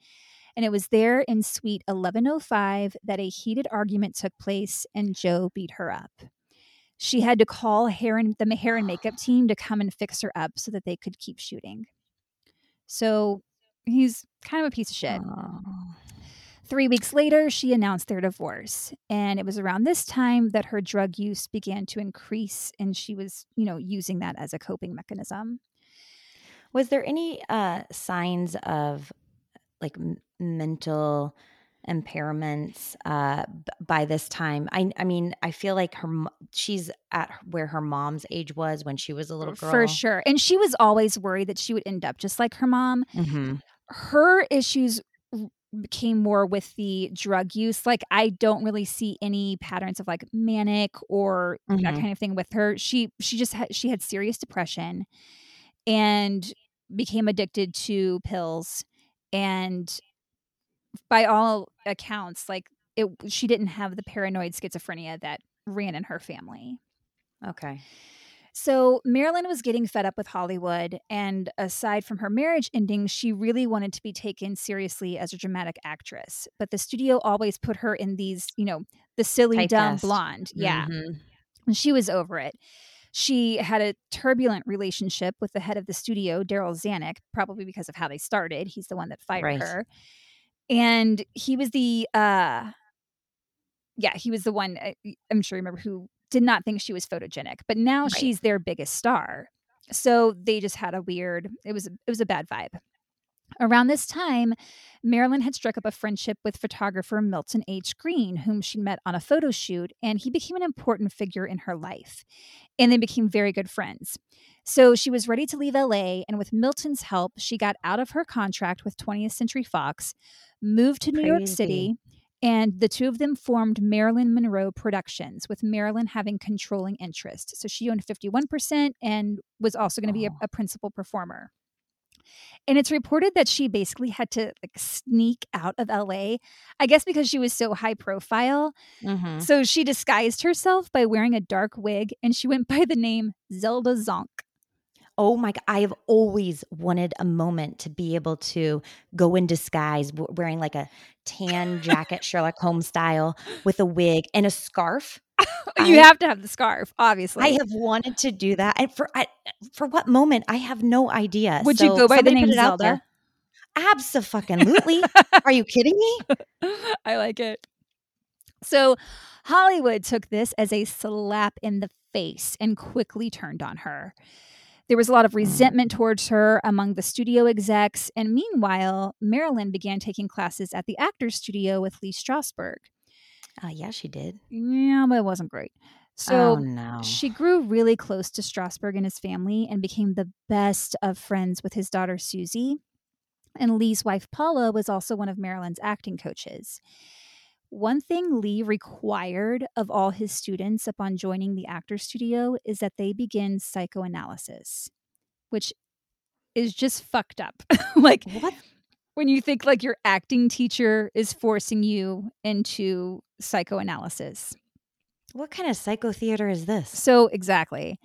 and it was there in Suite 1105 that a heated argument took place, and Joe beat her up. She had to call hair and the hair and makeup team to come and fix her up so that they could keep shooting. So he's kind of a piece of shit. Oh. Three weeks later, she announced their divorce. And it was around this time that her drug use began to increase, and she was, you know, using that as a coping mechanism. Was there any uh, signs of like m- mental impairments uh, b- by this time? I, I mean, I feel like her mo- she's at where her mom's age was when she was a little girl. For sure. And she was always worried that she would end up just like her mom. hmm Her issues came more with the drug use. Like, I don't really see any patterns of like manic or that Mhm. kind of thing with her. She, she just had, she had serious depression and became addicted to pills. And by all accounts, like, it, she didn't have the paranoid schizophrenia that ran in her family. Okay. So Marilyn was getting fed up with Hollywood, and aside from her marriage ending, she really wanted to be taken seriously as a dramatic actress. But the studio always put her in these, you know, the silly, dumb Typecast. blonde. Yeah. Mhm. And she was over it. She had a turbulent relationship with the head of the studio, Darryl Zanuck, probably because of how they started. He's the one that fired Right. her. And he was the uh yeah, he was the one I'm sure you remember who did not think she was photogenic, but now Right. she's their biggest star. So they just had a weird it was it was a bad vibe. Around this time, Marilyn had struck up a friendship with photographer Milton H. Greene, whom she met on a photo shoot, and he became an important figure in her life. And they became very good friends. So she was ready to leave LA, and with Milton's help, she got out of her contract with 20th Century Fox, moved to New York City, and the two of them formed Marilyn Monroe Productions, with Marilyn having controlling interest. So she owned 51% and was also going to be a, Oh. a principal performer. And it's reported that she basically had to like sneak out of LA, I guess because she was so high profile. Mhm. So she disguised herself by wearing a dark wig and she went by the name Zelda Zonk. Oh my god! I have always wanted a moment to be able to go in disguise, wearing like a tan jacket, Sherlock Holmes style, with a wig and a scarf. you I- have to have the scarf, obviously. I have wanted to do that, and for I, for what moment? I have no idea. Would you go by the name Zelda? Absolutely. Are you kidding me? I like it. So Hollywood took this as a slap in the face and quickly turned on her. There was a lot of resentment towards her among the studio execs, and meanwhile, Marilyn began taking classes at the Actors Studio with Lee Strasberg. Uh, yeah, she did. Yeah, but it wasn't great. So oh no. she grew really close to Strasberg and his family and became the best of friends with his daughter Susie. And Lee's wife Paula was also one of Marilyn's acting coaches. One thing Lee required of all his students upon joining the actor studio is that they begin psychoanalysis, which is just fucked up. like what? when you think like your acting teacher is forcing you into psychoanalysis. What kind of psycho theater is this? So exactly.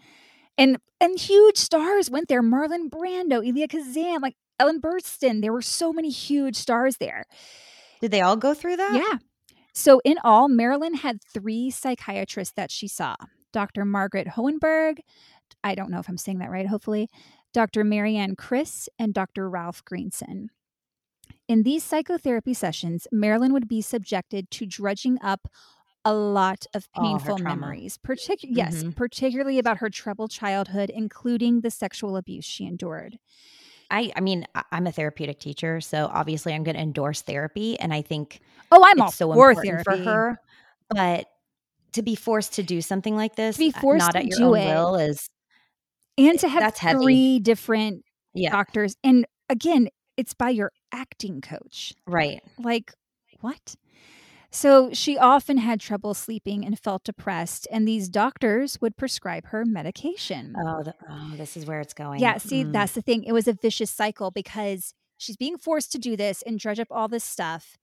And and huge stars went there. Marlon Brando, Elia Kazan, like Ellen Burstyn. There were so many huge stars there. Did they all go through that? Yeah. So in all, Marilyn had three psychiatrists that she saw. Dr. Margaret Hohenberg, I don't know if I'm saying that right, hopefully, Dr. Marianne Kris, and Dr. Ralph Greenson. In these psychotherapy sessions, Marilyn would be subjected to dredging up a lot of painful memories, partic- yes, Mhm. particularly about her troubled childhood, including the sexual abuse she endured. I, I mean, I'm a therapeutic teacher, so obviously I'm going to endorse therapy, and I think Oh, I'm all so for important therapy. for her. But to be forced to do something like this, to be uh, forced not to at your do own it. will, is and to have That's heavy. three different yeah, doctors and again it's by your acting coach right. like what So she often had trouble sleeping and felt depressed, and these doctors would prescribe her medication. Oh, the, oh this is where it's going. Yeah, see, Mm. that's the thing. It was a vicious cycle because she's being forced to do this and dredge up all this stuff.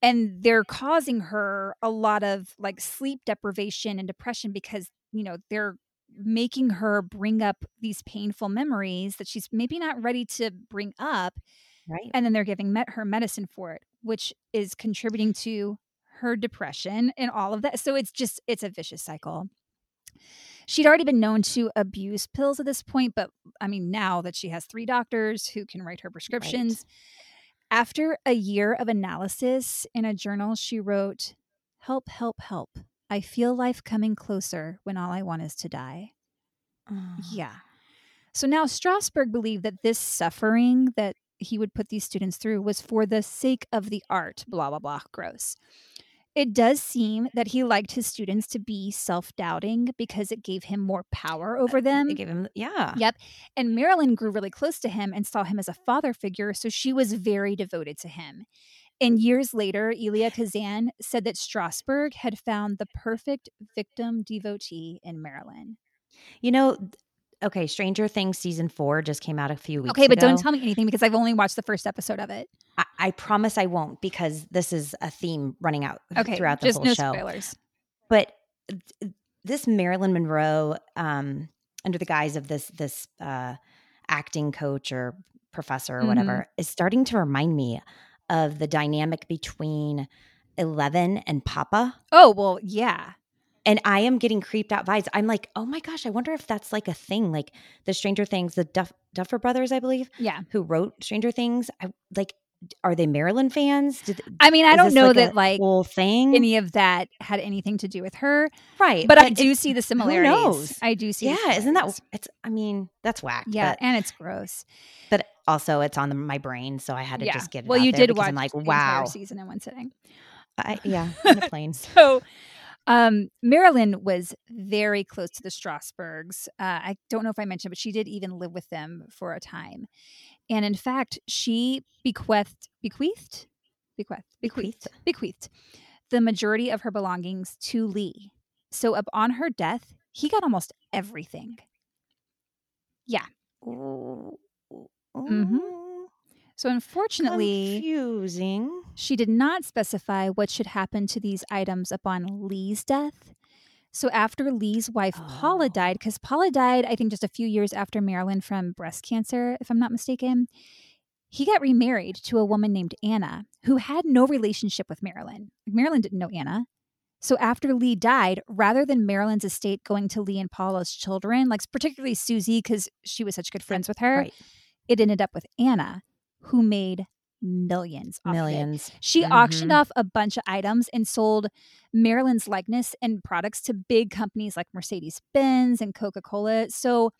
And they're causing her a lot of like sleep deprivation and depression because, you know, they're making her bring up these painful memories that she's maybe not ready to bring up. Right. And then they're giving met her medicine for it, which is contributing to her depression and all of that. So it's just, it's a vicious cycle. She'd already been known to abuse pills at this point, but I mean, now that she has three doctors who can write her prescriptions, after a year of analysis in a journal, she wrote, Help, help, help. I feel life coming closer when all I want is to die. Oh. Yeah. So now Strasberg believed that this suffering that he would put these students through was for the sake of the art, blah, blah, blah. Gross. It does seem that he liked his students to be self doubting because it gave him more power uh, over them. They gave him, yeah. Yep. And Marilyn grew really close to him and saw him as a father figure, so she was very devoted to him. And years later, Elia Kazan said that Strasberg had found the perfect victim devotee in Marilyn. You know, okay, Stranger Things season four just came out a few weeks Okay, but don't tell me anything because I've only watched the first episode of it. I, I promise I won't because this is a theme running out Okay, throughout the just whole no show. spoilers. But this Marilyn Monroe, um, under the guise of this this uh, acting coach or professor or Mhm. whatever, is starting to remind me of the dynamic between Eleven and Papa. Oh well, yeah. And I am getting creeped out vibes. I'm like, oh my gosh, I wonder if that's like a thing. Like the Stranger Things, the Duff, Duffer Brothers, I believe, Yeah. who wrote Stranger Things. I like, are they Marilyn fans? Did, I mean, I don't know like that like whole thing, any of that had anything to do with her, right? but, I do see the similarities. knows? I do see. yeah, isn't that? It's. I mean, that's whack. Yeah, but, and it's gross. but also it's on the, my brain, so I had to yeah. just get. It well, out you did watch I'm like, wow. season in one sitting. I, yeah, in a plane. So, um, Marilyn was very close to the Strasbergs. Uh, I don't know if I mentioned, but she did even live with them for a time. And in fact, she bequeathed, bequeathed, bequeathed, bequeathed, bequeathed the majority of her belongings to Lee. So upon her death, he got almost everything. Ooh, Mhm. So unfortunately, confusing. She did not specify what should happen to these items upon Lee's death. So after Lee's wife Paula Oh. died, because Paula died, I think, just a few years after Marilyn from breast cancer, if I'm not mistaken, he got remarried to a woman named Anna who had no relationship with Marilyn. Marilyn didn't know Anna. So after Lee died, rather than Marilyn's estate going to Lee and Paula's children, like particularly Susie, because she was such good friends with her, Right, it ended up with Anna, who made millions. off of it. millions. She auctioned Mhm. off a bunch of items and sold Marilyn's likeness and products to big companies like Mercedes Benz and Coca Cola. So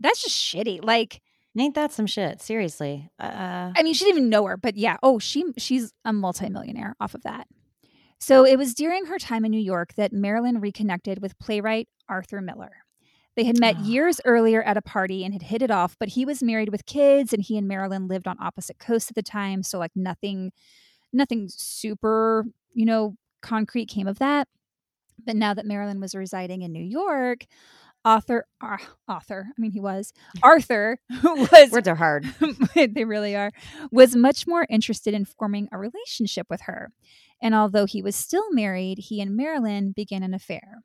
that's just shitty. Like, Ain't that some shit? Seriously. Uh, I mean, she didn't even know her, but yeah. Oh, she she's a multimillionaire off of that. So it was during her time in New York that Marilyn reconnected with playwright Arthur Miller. They had met Oh. years earlier at a party and had hit it off, but he was married with kids and he and Marilyn lived on opposite coasts at the time, so like nothing nothing super, you know, concrete came of that. But now that Marilyn was residing in New York, author uh, author, I mean he was, Arthur was words are hard. they really are, was much more interested in forming a relationship with her. And although he was still married, he and Marilyn began an affair.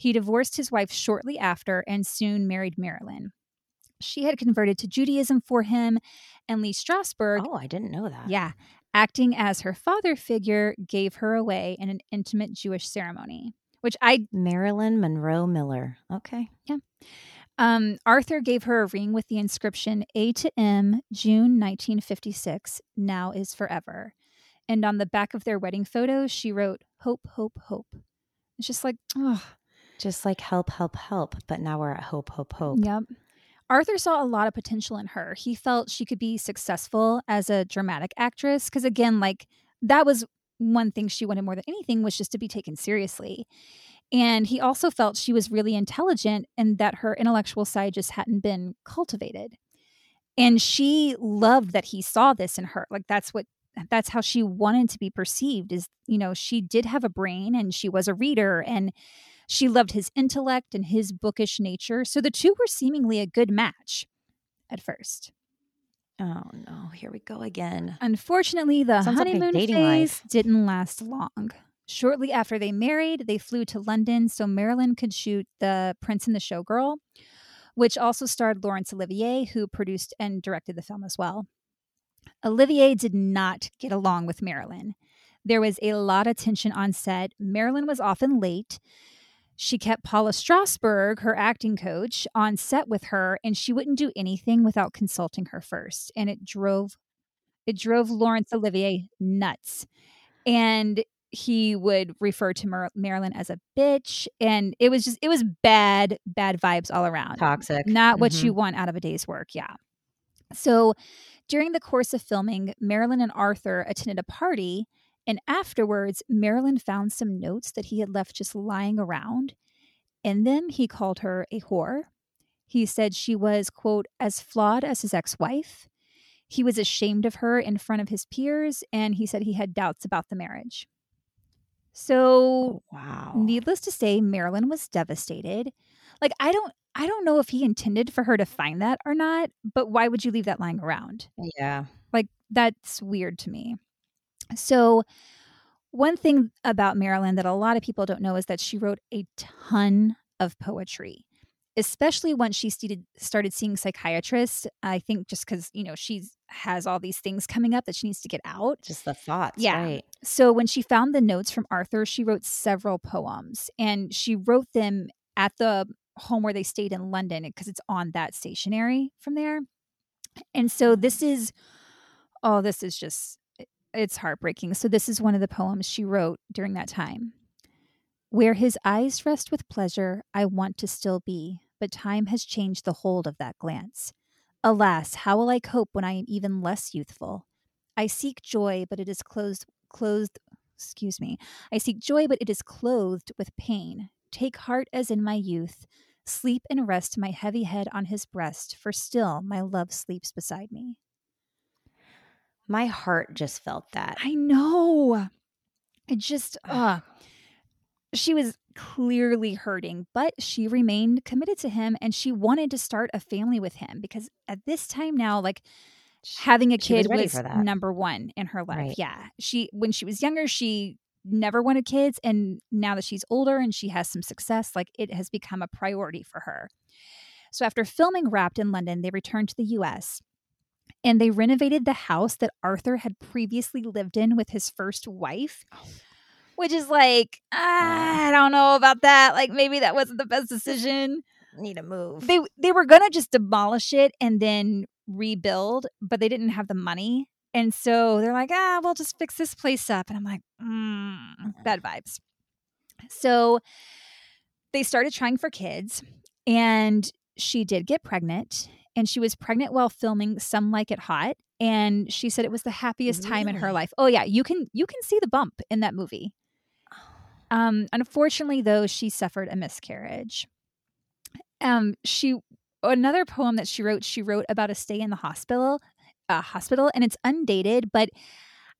He divorced his wife shortly after and soon married Marilyn. She had converted to Judaism for him, and Lee Strasberg, Oh, I didn't know that. yeah, acting as her father figure, gave her away in an intimate Jewish ceremony, which I Marilyn Monroe Miller. Okay. Yeah. Um, Arthur gave her a ring with the inscription A to M, June 1956, now is forever. And on the back of their wedding photo, she wrote, Hope, hope, hope. It's just like, oh, Just like help, help, help. But now we're at hope, hope, hope. yep. Arthur saw a lot of potential in her. He felt she could be successful as a dramatic actress. Because again, like that was one thing she wanted more than anything was just to be taken seriously. And he also felt she was really intelligent and that her intellectual side just hadn't been cultivated. And she loved that he saw this in her. Like that's what that's how she wanted to be perceived is you know she did have a brain and she was a reader and she loved his intellect and his bookish nature so the two were seemingly a good match at first Oh no, here we go again. unfortunately the Sounds honeymoon dating phase life. didn't last long shortly after they married they flew to london so marilyn could shoot the prince and the showgirl which also starred laurence olivier who produced and directed the film as well Olivier did not get along with Marilyn. There was a lot of tension on set. Marilyn was often late. She kept Paula Strasberg, her acting coach, on set with her, and she wouldn't do anything without consulting her first. And it drove it drove Laurence Olivier nuts. And he would refer to Mar- Marilyn as a bitch, and it was just it was bad, bad vibes all around Toxic. not what Mhm. you want out of a day's work. Yeah. So during the course of filming, Marilyn and Arthur attended a party, and afterwards, Marilyn found some notes that he had left just lying around. In them, he called her a whore. He said she was, quote, as flawed as his ex wife. He was ashamed of her in front of his peers, and he said he had doubts about the marriage. So, oh, Wow. needless to say marilyn was devastated like i don't i don't know if he intended for her to find that or not but why would you leave that lying around Yeah. like that's weird to me so one thing about marilyn that a lot of people don't know is that she wrote a ton of poetry especially once she started seeing psychiatrists i think just because you know she has all these things coming up that she needs to get out Just the thoughts. Yeah. Right. so when she found the notes from Arthur, she wrote several poems and she wrote them at the home where they stayed in London because it's on that stationery from there. And so this is oh, this is just it's heartbreaking. So this is one of the poems she wrote during that time. Where his eyes rest with pleasure, I want to still be, but time has changed the hold of that glance. Alas, how will I cope when I am even less youthful? I seek joy, but it is closed clothed excuse me. I seek joy, but it is clothed with pain. Take heart as in my youth. Sleep and rest my heavy head on his breast, for still my love sleeps beside me. My heart just felt that. I know. It just uh she was clearly hurting, but she remained committed to him and she wanted to start a family with him because at this time now, like having a she was kid was, number one in her life. Right. Yeah. She when she was younger, she never wanted kids. And now that she's older and she has some success, like it has become a priority for her. So after filming Wrapped in London, they returned to the US and they renovated the house that Arthur had previously lived in with his first wife. Which is like, ah, I don't know about that. Like maybe that wasn't the best decision Need a move. they they were gonna just demolish it and then rebuild, but they didn't have the money, and so they're like, ah, we'll just fix this place up, and I'm like, mm, bad vibes. So they started trying for kids, and she did get pregnant, and she was pregnant while filming Some Like It Hot, and she said it was the happiest time in her life. Oh yeah, you can you can see the bump in that movie. Um, unfortunately, though, she suffered a miscarriage. Um, she another poem that she wrote. She wrote about a stay in the hospital, uh, hospital, and it's undated, but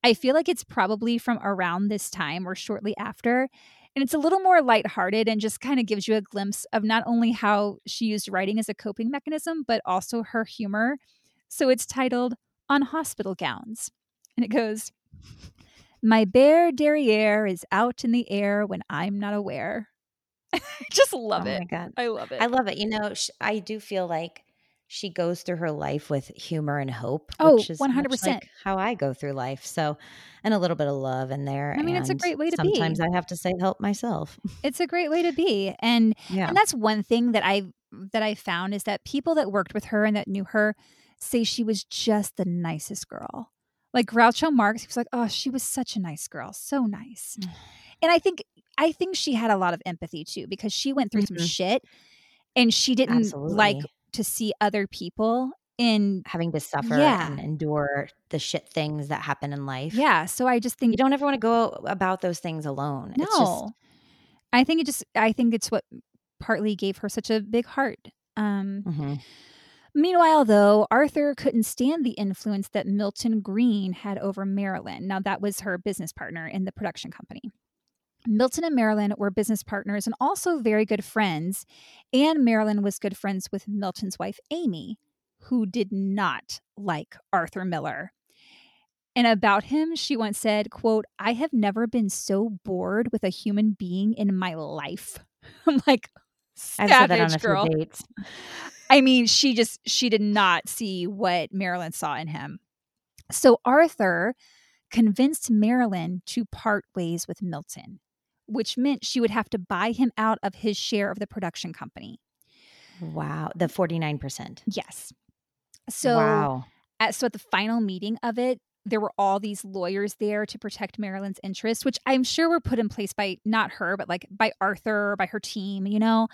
I feel like it's probably from around this time or shortly after. And it's a little more lighthearted and just kind of gives you a glimpse of not only how she used writing as a coping mechanism, but also her humor. So it's titled On Hospital Gowns. And it goes, My bare derriere is out in the air when I'm not aware. I just love oh it. my god. I love it. I love it. You know, I do feel like she goes through her life with humor and hope. Oh, which is 100%. like how I go through life. So, and a little bit of love in there. I mean, it's a great way to be. Sometimes I have to say help myself. it's a great way to be. And Yeah. and that's one thing that I that I found is that people that worked with her and that knew her say she was just the nicest girl. Like Groucho Marx, he was like, "Oh, she was such a nice girl, so nice." Mm. and I think I think she had a lot of empathy too because she went through some Mhm. shit, and she didn't like Absolutely. To see other people in Having to suffer Yeah. and endure the shit things that happen in life. yeah. So I just think You don't ever want to go about those things alone. no, It's just, I think it just I think it's what partly gave her such a big heart. Um, Mhm. Meanwhile, though, Arthur couldn't stand the influence that Milton Greene had over Marilyn. Now, that was her business partner in the production company. Milton and Marilyn were business partners and also very good friends. And Marilyn was good friends with Milton's wife, Amy, who did not like Arthur Miller. And about him, she once said, quote, I have never been so bored with a human being in my life. I'm like, I've said that on savage a girl. I mean, she just she did not see what Marilyn saw in him. So Arthur convinced Marilyn to part ways with Milton, which meant she would have to buy him out of his share of the production company. Wow, the forty nine percent. Yes. So wow, at so at the final meeting of it, there were all these lawyers there to protect Marilyn's interests, which I'm sure were put in place by not her, but like by Arthur, by her team, you know,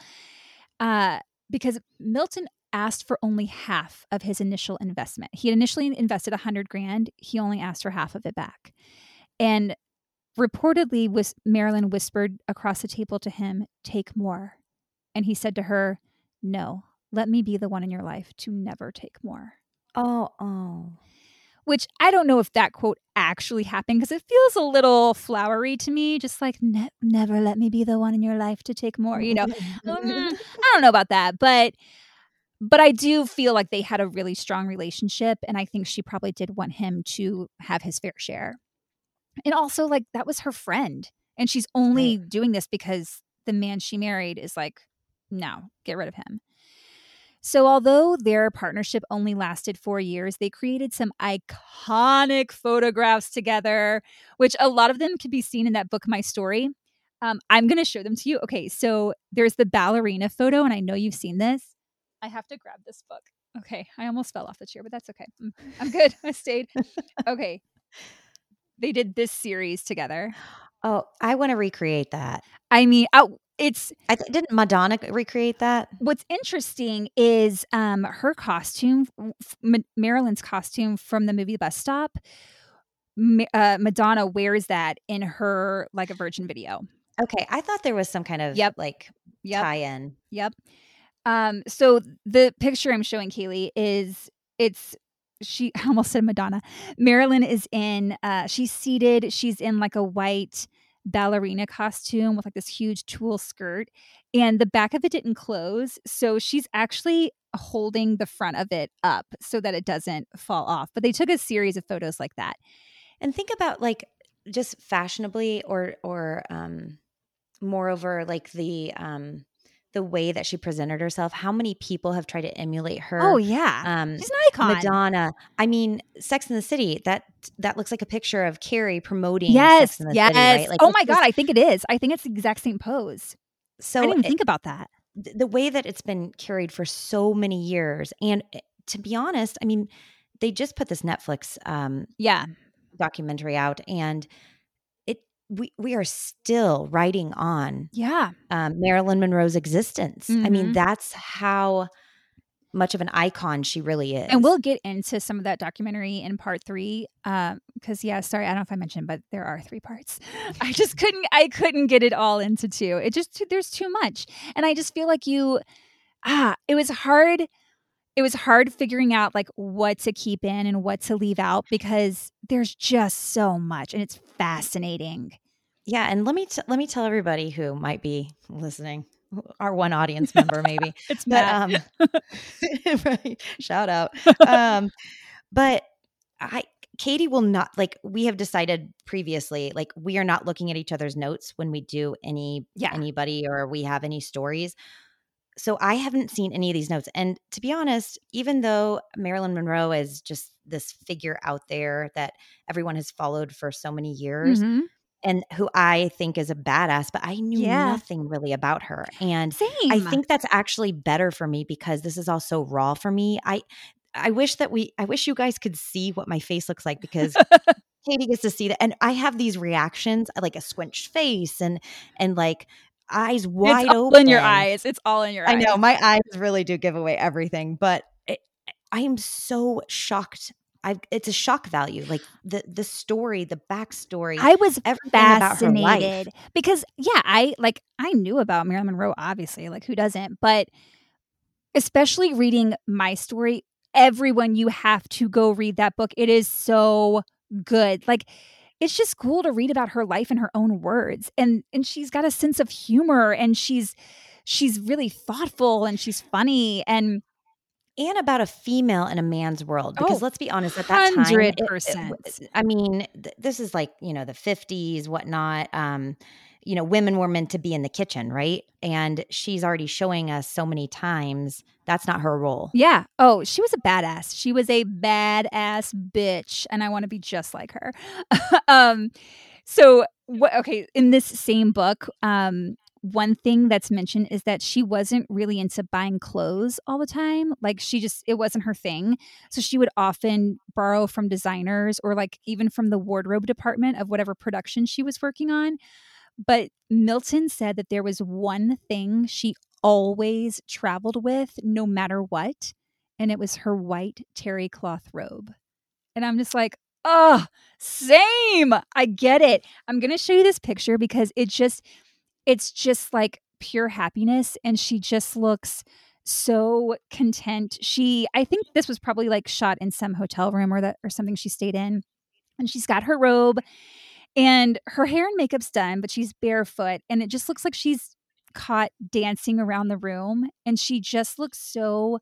uh, because Milton asked for only half of his initial investment. He had initially invested a hundred grand. He only asked for half of it back, and reportedly, was Marilyn whispered across the table to him, "Take more," and he said to her, "No." Let me be the one in your life to never take more oh, oh, which I don't know if that quote actually happened because it feels a little flowery to me, just like ne- never let me be the one in your life to take more. You know, Mm, I don't know about that, but but I do feel like they had a really strong relationship, and I think she probably did want him to have his fair share. And also, like that was her friend, and she's only doing this because the man she married is like, no, get rid of him. So, although their partnership only lasted four years, they created some iconic photographs together, which a lot of them can be seen in that book, My Story. Um, I'm going to show them to you. Okay, so there's the ballerina photo, and I know you've seen this. I have to grab this book. Okay, I almost fell off the chair, but that's okay. I'm good. I stayed. Okay. They did this series together. oh! I want to recreate that. I mean, oh, it's I th- didn't Madonna recreate that. what's interesting is um her costume f- marilyn's costume from the movie bus stop Ma- uh, madonna wears that in her like a virgin video Okay, I thought there was some kind of Yep. like yep tie-in. yep um so the picture i'm showing kaylee is it's she almost said madonna. Marilyn is in uh she's seated she's in like a white ballerina costume with like this huge tulle skirt and the back of it didn't close so she's actually holding the front of it up so that it doesn't fall off but they took a series of photos like that. And think about like just fashionably or or um moreover like the um the way that she presented herself. How many people have tried to emulate her? oh yeah um she's an icon Madonna. I mean, Sex in the City. That that looks like a picture of Carrie promoting yes Sex in the yes City, right? Like oh my god just- i think it is i think it's the exact same pose So i didn't even it- think about that th- the way that it's been carried for so many years, and eh, to be honest, I mean, they just put this Netflix um, yeah documentary out, and we we are still writing on yeah um, Marilyn Monroe's existence. I Mhm. mean, that's how much of an icon she really is. And we'll get into some of that documentary in part three. Because yeah, sorry, I don't know if I mentioned, but there are three parts. I just couldn't, I couldn't get it all into two. It just there's too much, and I just feel like you, ah, it was hard. It was hard figuring out like what to keep in and what to leave out because there's just so much, and it's fascinating. Yeah, and let me t- let me tell everybody who might be listening, our one audience member maybe. It's but um right, shout out. Um but I Katie will not like we have decided previously like we are not looking at each other's notes when we do any Yeah. anybody or we have any stories. So I haven't seen any of these notes and to be honest, even though Marilyn Monroe is just this figure out there that everyone has followed for so many years Mhm. and who I think is a badass, but I knew Yeah. nothing really about her. And Same. I think that's actually better for me because this is all so raw for me. I I wish that we I wish you guys could see what my face looks like because Katie gets to see that. And I have these reactions, like a squinched face and and like eyes wide it's open. in your eyes. It's all in your eyes. I eyes. know my eyes really do give away everything, but it, I am so shocked. I it's a shock value. Like the the story, the backstory, I was everything about her life. fascinated because yeah, I like I knew about Marilyn Monroe obviously, like who doesn't, but especially reading my story. Everyone, you have to go read that book. It is so good. Like, it's just cool to read about her life in her own words and and she's got a sense of humor and she's she's really thoughtful and she's funny and and about a female in a man's world because Oh, let's be honest at that time it- it- 100%. i mean th- this is like you know the 50s whatnot um you know women were meant to be in the kitchen right and she's already showing us so many times that's not her role Yeah. Oh, she was a badass. She was a badass bitch, and I want to be just like her. um, so what? Okay, in this same book, um, one thing that's mentioned is that she wasn't really into buying clothes all the time. Like she just it wasn't her thing. So she would often borrow from designers or like even from the wardrobe department of whatever production she was working on. But Milton said that there was one thing she always traveled with, no matter what, and it was her white terry cloth robe. And I'm just like, oh, same. I get it. I'm going to show you this picture because it just, it's just like pure happiness. And she just looks so content. She, I think this was probably like shot in some hotel room or that or something she stayed in. And she's got her robe and her hair and makeup's done, but she's barefoot and it just looks like she's caught dancing around the room and she just looks so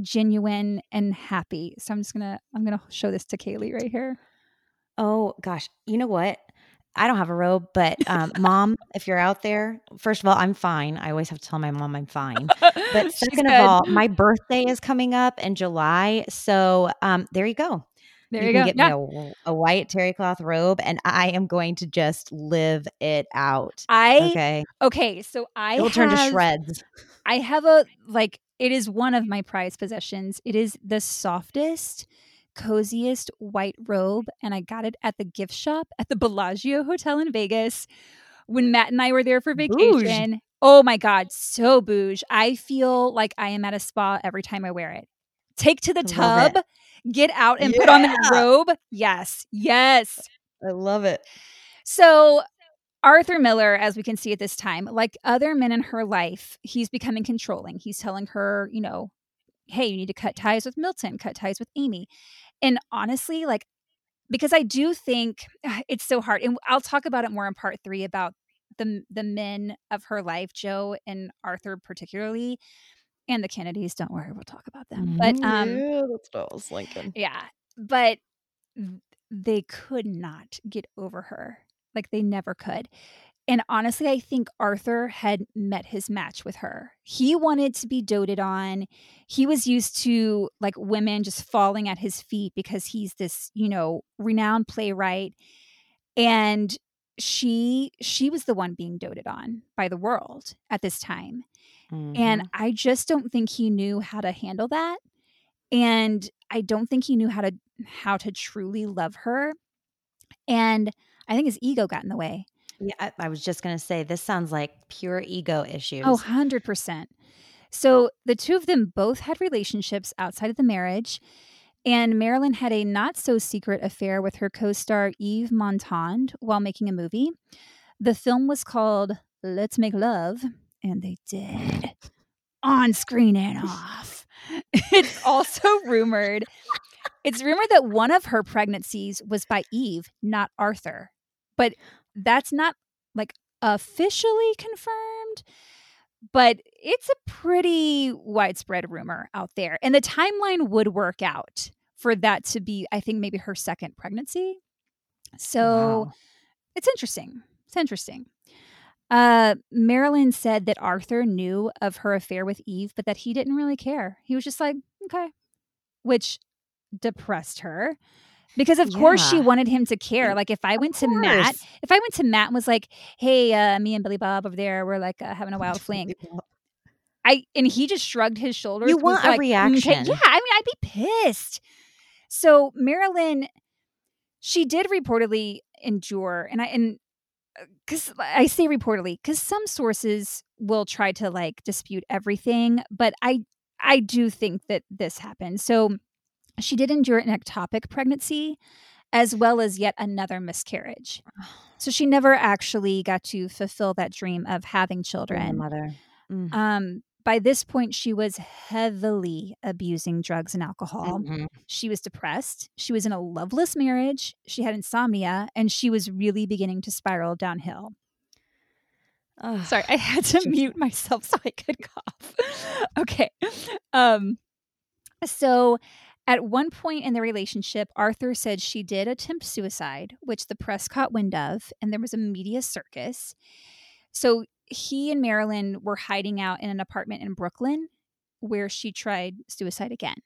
genuine and happy. So I'm just gonna I'm gonna show this to Kaylee right here. oh gosh you know what i don't have a robe but um, mom if you're out there first of all i'm fine i always have to tell my mom i'm fine But second of all, my birthday is coming up in July. So um, there you go. There you you, can go. get Yeah. me a, a white terry cloth robe, and I am going to just live it out. I Okay. okay, so I will turn to shreds. I have a like it is one of my prized possessions. It is the softest, coziest white robe, and I got it at the gift shop at the Bellagio Hotel in Vegas when Matt and I were there for Bouge. vacation. Oh my god, so bouge! I feel like I am at a spa every time I wear it. Take to the tub, get out and put on that robe. Yes, yes. I love it. So, Arthur Miller, as we can see at this time, like other men in her life, he's becoming controlling. He's telling her, you know, hey, you need to cut ties with Milton, cut ties with Amy. And honestly, like, because I do think ah, it's so hard, and I'll talk about it more in part three about the the men of her life, Joe and Arthur particularly, and the Kennedys. Don't worry, we'll talk about them. But um, Mm-hmm. yeah, that's what I was thinking. yeah, but they could not get over her. Like they never could. And honestly, I think Arthur had met his match with her. He wanted to be doted on. He was used to like women just falling at his feet because he's this, you know, renowned playwright. And she she was the one being doted on by the world at this time. Mhm. And I just don't think he knew how to handle that. And I don't think he knew how to how to truly love her. And I think his ego got in the way. yeah, I, I was just gonna say this sounds like pure ego issues. Oh, 100%. So the two of them both had relationships outside of the marriage. And Marilyn had a not so secret affair with her co star Yves Montand while making a movie. The film was called Let's Make Love, and they did on screen and off. It's also rumored. It's rumored that one of her pregnancies was by Yves, not Arthur. But that's not like officially confirmed, but it's a pretty widespread rumor out there. And the timeline would work out for that to be, I think, maybe her second pregnancy. So Wow. it's interesting. It's interesting. Uh, Marilyn said that Arthur knew of her affair with Yves, but that he didn't really care. He was just like, okay, which depressed her because, of course, she wanted him to care. Like, if I went to Matt, if I went to Matt and was like, hey, uh, me and Billy Bob over there, we're like uh, having a wild fling, I and he just shrugged his shoulders. You want a like, reaction. Yeah, I mean, I'd be pissed. So Marilyn, she did reportedly endure, and I and because I say reportedly because some sources will try to like dispute everything, but I I do think that this happened. So she did endure an ectopic pregnancy as well as yet another miscarriage. So she never actually got to fulfill that dream of having children. mother. Mm. Um, by this point, she was heavily abusing drugs and alcohol. Mhm. She was depressed. She was in a loveless marriage. She had insomnia, and she was really beginning to spiral downhill. Sorry, I had to Just- mute myself so I could cough. okay. Um so at one point in the relationship, Arthur said she did attempt suicide, which the press caught wind of, and there was a media circus. So he and Marilyn were hiding out in an apartment in Brooklyn where she tried suicide again.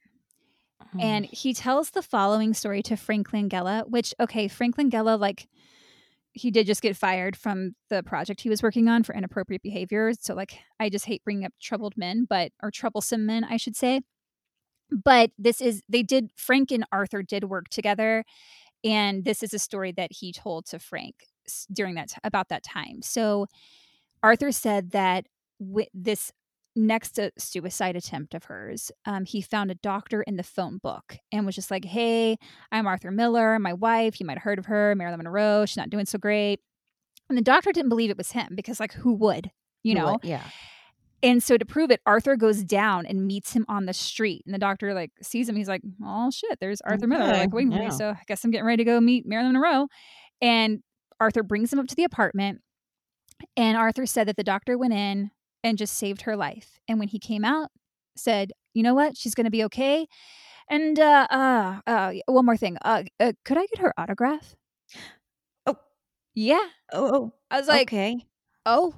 Mm. And he tells the following story to Frank Langella, which, okay, Frank Langella, like, he did just get fired from the project he was working on for inappropriate behavior. So, like, I just hate bringing up troubled men, but, or troublesome men, I should say. But this is, they did, Frank and Arthur did work together. And this is a story that he told to Frank during that, t- about that time. So, Arthur said that wi- this next uh, suicide attempt of hers, um, he found a doctor in the phone book and was just like, Hey, I'm Arthur Miller, my wife. You might have heard of her, Marilyn Monroe. She's not doing so great. And the doctor didn't believe it was him because, like, who would? You know? would- yeah. And so to prove it, Arthur goes down and meets him on the street. And the doctor like sees him. He's like, "Oh shit, there's Arthur Miller." Like, wait a yeah. minute. So I guess I'm getting ready to go meet Marilyn Monroe. And Arthur brings him up to the apartment. And Arthur said that the doctor went in and just saved her life. And when he came out, said, "You know what? She's going to be okay." And uh, uh, uh, one more thing. Uh, uh, could I get her autograph? Oh. yeah. Oh, I was like, okay. Oh.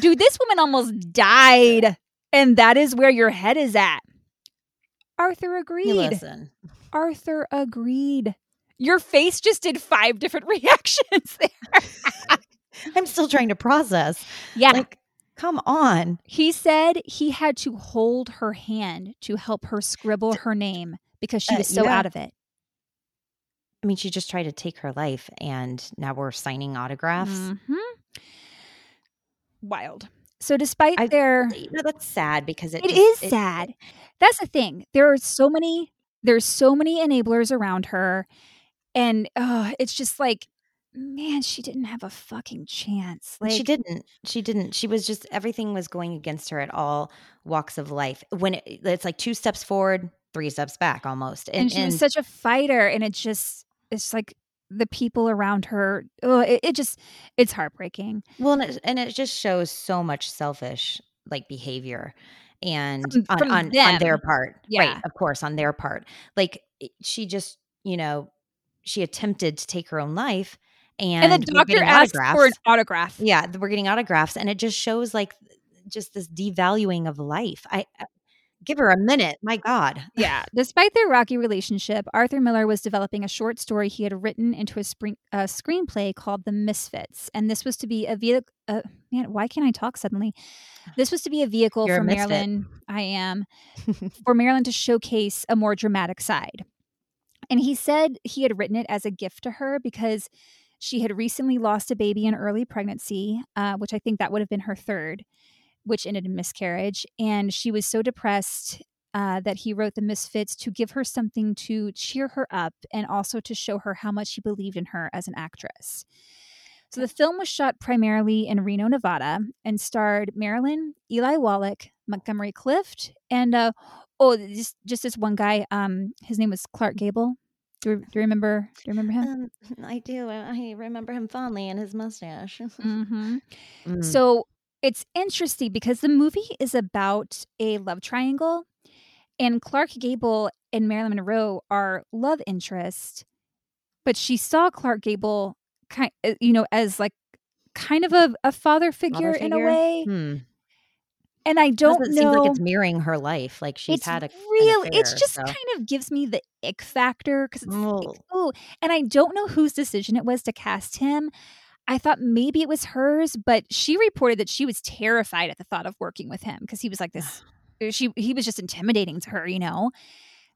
Dude, this woman almost died. And that is where your head is at. Arthur agreed. listen. Arthur agreed. Your face just did five different reactions there. I'm still trying to process. Yeah. Like, come on. he said he had to hold her hand to help her scribble her name because she Uh, was so yeah. out of it. I mean, she just tried to take her life, and now we're signing autographs. Mhm. Wild. So despite I- their You know, that's sad because it it just- is sad. That's the thing. There are so many. There's so many enablers around her, and uh, it's just like, man, she didn't have a fucking chance. Like she didn't. She didn't. She was just everything was going against her at all walks of life. When it, it's like two steps forward, three steps back, almost. and, she was such a fighter, and it just it's like the people around her. Oh, it, it just it's heartbreaking. Well, and it, and it just shows so much selfish like behavior and From- on, from on, on their part. Yeah. Right. Of course, on their part. Like she just, you know, she attempted to take her own life and, And, the doctor asked for an autographs. autograph. Yeah, we're getting autographs and it just shows like just this devaluing of life. I, I give her a minute. My God. Yeah. Despite their rocky relationship, Arthur Miller was developing a short story he had written into a, spring, a screenplay called The Misfits. And this was to be a vehicle. Uh, man, why can't I talk suddenly? This was to be a vehicle You're for. Marilyn. I am. for Marilyn to showcase a more dramatic side. And he said he had written it as a gift to her because she had recently lost a baby in early pregnancy, uh, which I think that would have been her third, which ended in miscarriage. And she was so depressed uh, that he wrote The Misfits to give her something to cheer her up and also to show her how much he believed in her as an actress. So the film was shot primarily in Reno, Nevada, and starred Marilyn, Eli Wallach, Montgomery Clift, and uh, oh, just just this one guy. Um, his name was Clark Gable. Do you, do you remember? Do you remember him? Um, I do. I remember him fondly and his mustache. mm-hmm. Mm. So it's interesting because the movie is about a love triangle, and Clark Gable and Marilyn Monroe are love interest, but she saw Clark Gable kind, uh, you know, as like kind of a, a father figure, in a way. Hmm. And I don't Doesn't know. seem like it's mirroring her life. Like she's it's had a real. Affair, just so- kind of gives me the ick factor because it's like, Oh. oh, and I don't know whose decision it was to cast him. I thought maybe it was hers, but she reported that she was terrified at the thought of working with him because he was like this. uh, she he was just intimidating to her, you know.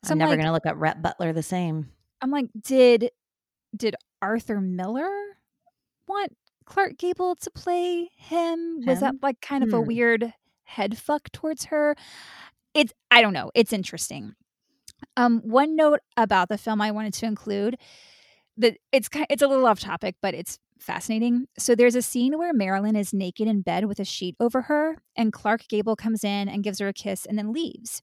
So I'm I'm never like, gonna look at Rhett Butler the same. I'm like, did did Arthur Miller want Clark Gable to play him? Was that like kind of a Hmm. weird head fuck towards her? It's I don't know. It's interesting. Um, one note about the film I wanted to include that it's it's a little off topic, but it's fascinating. So there's a scene where Marilyn is naked in bed with a sheet over her, and Clark Gable comes in and gives her a kiss and then leaves.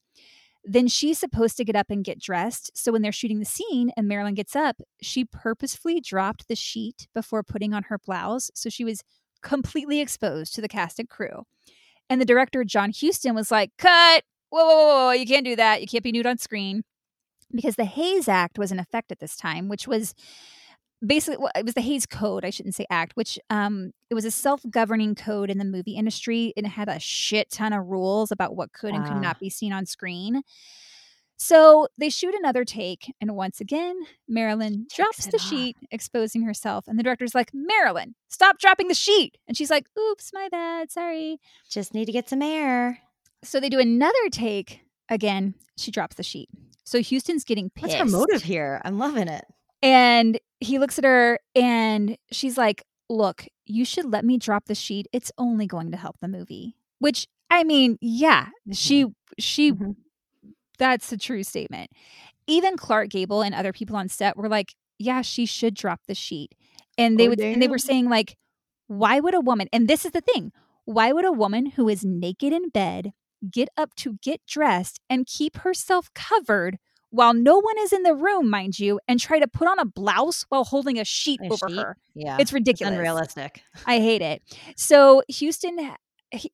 Then she's supposed to get up and get dressed. So when they're shooting the scene and Marilyn gets up, she purposefully dropped the sheet before putting on her blouse. So she was completely exposed to the cast and crew. And the director, John Huston, was like, Cut! Whoa, whoa, whoa, whoa, you can't do that. You can't be nude on screen. Because the Hays Act was in effect at this time, which was basically well, it was the Hays Code, I shouldn't say act, which um it was a self-governing code in the movie industry and it had a shit ton of rules about what could and could not be seen on screen. So they shoot another take, and once again, Marilyn drops the off. sheet, exposing herself. And the director's like, Marilyn, stop dropping the sheet. And she's like, oops, my bad, sorry. Just need to get some air. So they do another take. Again, she drops the sheet. So Huston's getting pissed. What's her motive here? I'm loving it. And he looks at her and she's like, Look, you should let me drop the sheet. It's only going to help the movie. Which I mean, yeah, she she Mhm. That's a true statement. Even Clark Gable and other people on set were like, Yeah, she should drop the sheet. And they Oh, would and they were saying, like, why would a woman and this is the thing, why would a woman who is naked in bed get up to get dressed and keep herself covered while no one is in the room, mind you, and try to put on a blouse while holding a sheet A over sheet? her. Yeah. It's ridiculous. unrealistic. I hate it. So Huston,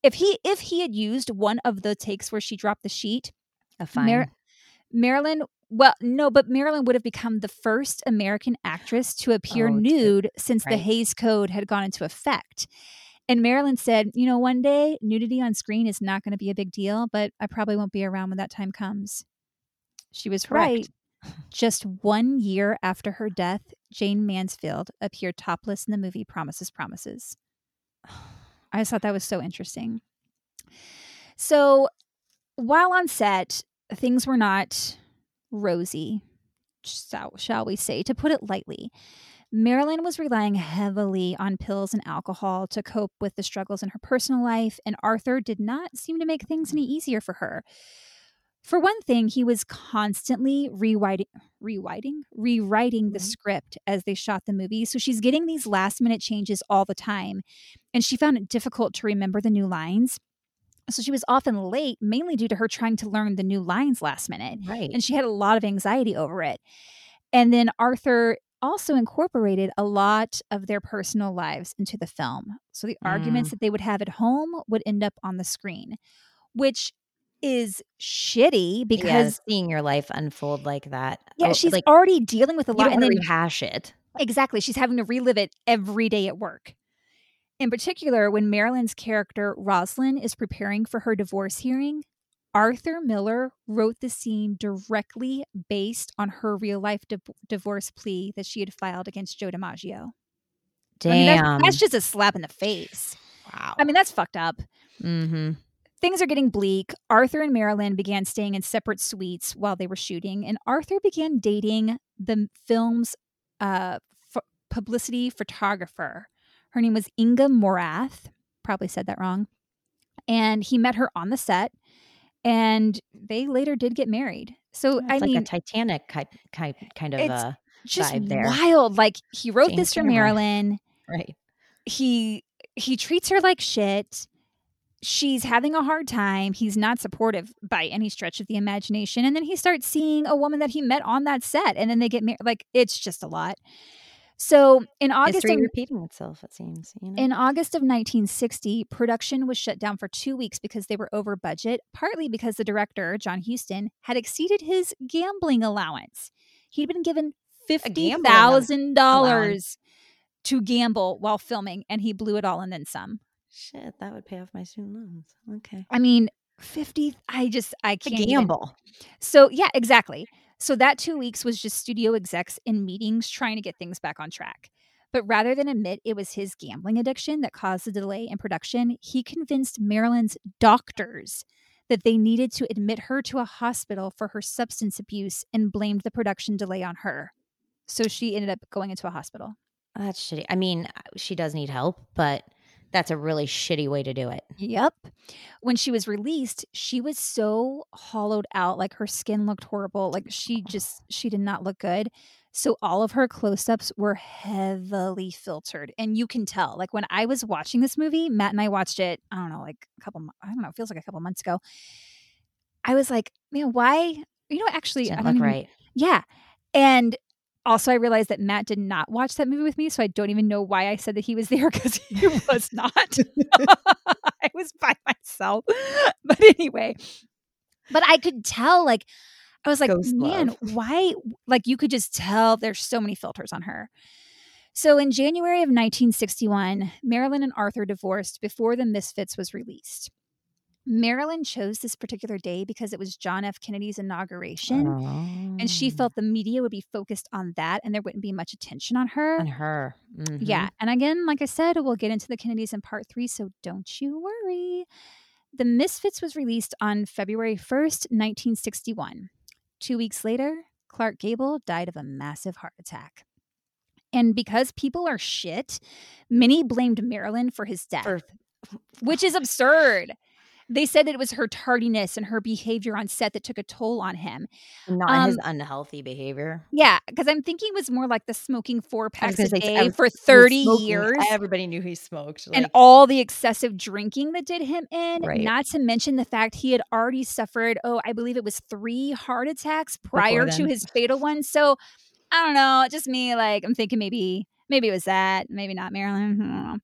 if he if he had used one of the takes where she dropped the sheet, A fine. Mar- Marilyn. Well, no, but Marilyn would have become the first American actress to appear Oh, nude since the right. Hays Code had gone into effect. And Marilyn said, you know, one day nudity on screen is not going to be a big deal, but I probably won't be around when that time comes. She was Correct. right. Just one year after her death, Jayne Mansfield appeared topless in the movie Promises, Promises. I just thought that was so interesting. So while on set, things were not rosy, shall, shall we say, to put it lightly. Marilyn was relying heavily on pills and alcohol to cope with the struggles in her personal life, and Arthur did not seem to make things any easier for her. For one thing, he was constantly rewriting, rewriting, rewriting the Mhm. script as they shot the movie. So she's getting these last minute changes all the time, and she found it difficult to remember the new lines. So she was often late, mainly due to her trying to learn the new lines last minute Right. and she had a lot of anxiety over it. And then Arthur also incorporated a lot of their personal lives into the film. So the mm. arguments that they would have at home would end up on the screen, which is shitty because seeing your life unfold like that. yeah, oh, she's like already dealing with a lot and then rehash it. Exactly. She's having to relive it every day at work. In particular, when Marilyn's character, Rosalind, is preparing for her divorce hearing, Arthur Miller wrote the scene directly based on her real life div- divorce plea that she had filed against Joe DiMaggio. I mean, that's- Damn. that's, just a slap in the face. wow. I mean, that's fucked up. mm-hmm. Things are getting bleak. Arthur and Marilyn began staying in separate suites while they were shooting, and Arthur began dating the film's uh, ph- publicity photographer. Her name was Inga Morath. Probably said that wrong. And he met her on the set, and they later did get married. So I it's like mean, a Titanic kind kind, kind of uh, just vibe there. wild. Like he wrote James this for Marilyn. right. he he treats her like shit she's having a hard time he's not supportive by any stretch of the imagination and then he starts seeing a woman that he met on that set and then they get married like it's just a lot so in august History of, repeating itself. It seems. You know. in august of 1960 production was shut down for two weeks because they were over budget partly because the director john huston had exceeded his gambling allowance he'd been given $50000 to gamble while filming and he blew it all and then some Shit, that would pay off my student loans. Okay. I mean, 50 I just I can't even- gamble. So, yeah, exactly. So that 2 weeks was just studio execs in meetings trying to get things back on track. But rather than admit it was his gambling addiction that caused the delay in production, he convinced Marilyn's doctors that they needed to admit her to a hospital for her substance abuse and blamed the production delay on her. So she ended up going into a hospital. That's shitty. I mean, uh, she does need help, but That's a really shitty way to do it. Yep. When she was released, she was so hollowed out, like her skin looked horrible. Like she just she did not look good. So all of her close-ups were heavily filtered. And you can tell. Like when I was watching this movie, Matt and I watched it, I don't know, like a couple I don't know, it feels like a couple months ago. I was like, man, why? You know, actually, I Didn't don't look even, right. yeah. And also, I realized that Matt did not watch that movie with me, so I don't even know why I said that he was there because he was not. I was by myself. But anyway, but I could tell, like, I was like, Ghost man, love. why? Like, you could just tell there's so many filters on her. So in January of 1961, Marilyn and Arthur divorced before The Misfits was released. Marilyn chose this particular day because it was John F. Kennedy's inauguration and she Oh. felt the media would be focused on that and there wouldn't be much attention on her. on her. Mhm. Yeah. And again, like I said, we'll get into the Kennedys in part three, so don't you worry. The Misfits was released on February 1st, 1961. Two weeks later, Clark Gable died of a massive heart attack. And because people are shit, many blamed Marilyn for his death, For which is absurd. They said that it was her tardiness and her behavior on set that took a toll on him. not his Um, unhealthy behavior. Yeah, because I'm thinking it was more like the smoking four packs a say, day was- for 30 smoking. years. Everybody knew he smoked. and all the excessive drinking that did him in, Right. not to mention the fact he had already suffered, oh, I believe it was three heart attacks prior to his fatal one. So I don't know, just me, like, I'm thinking maybe, maybe it was that, maybe not Marilyn. I don't know.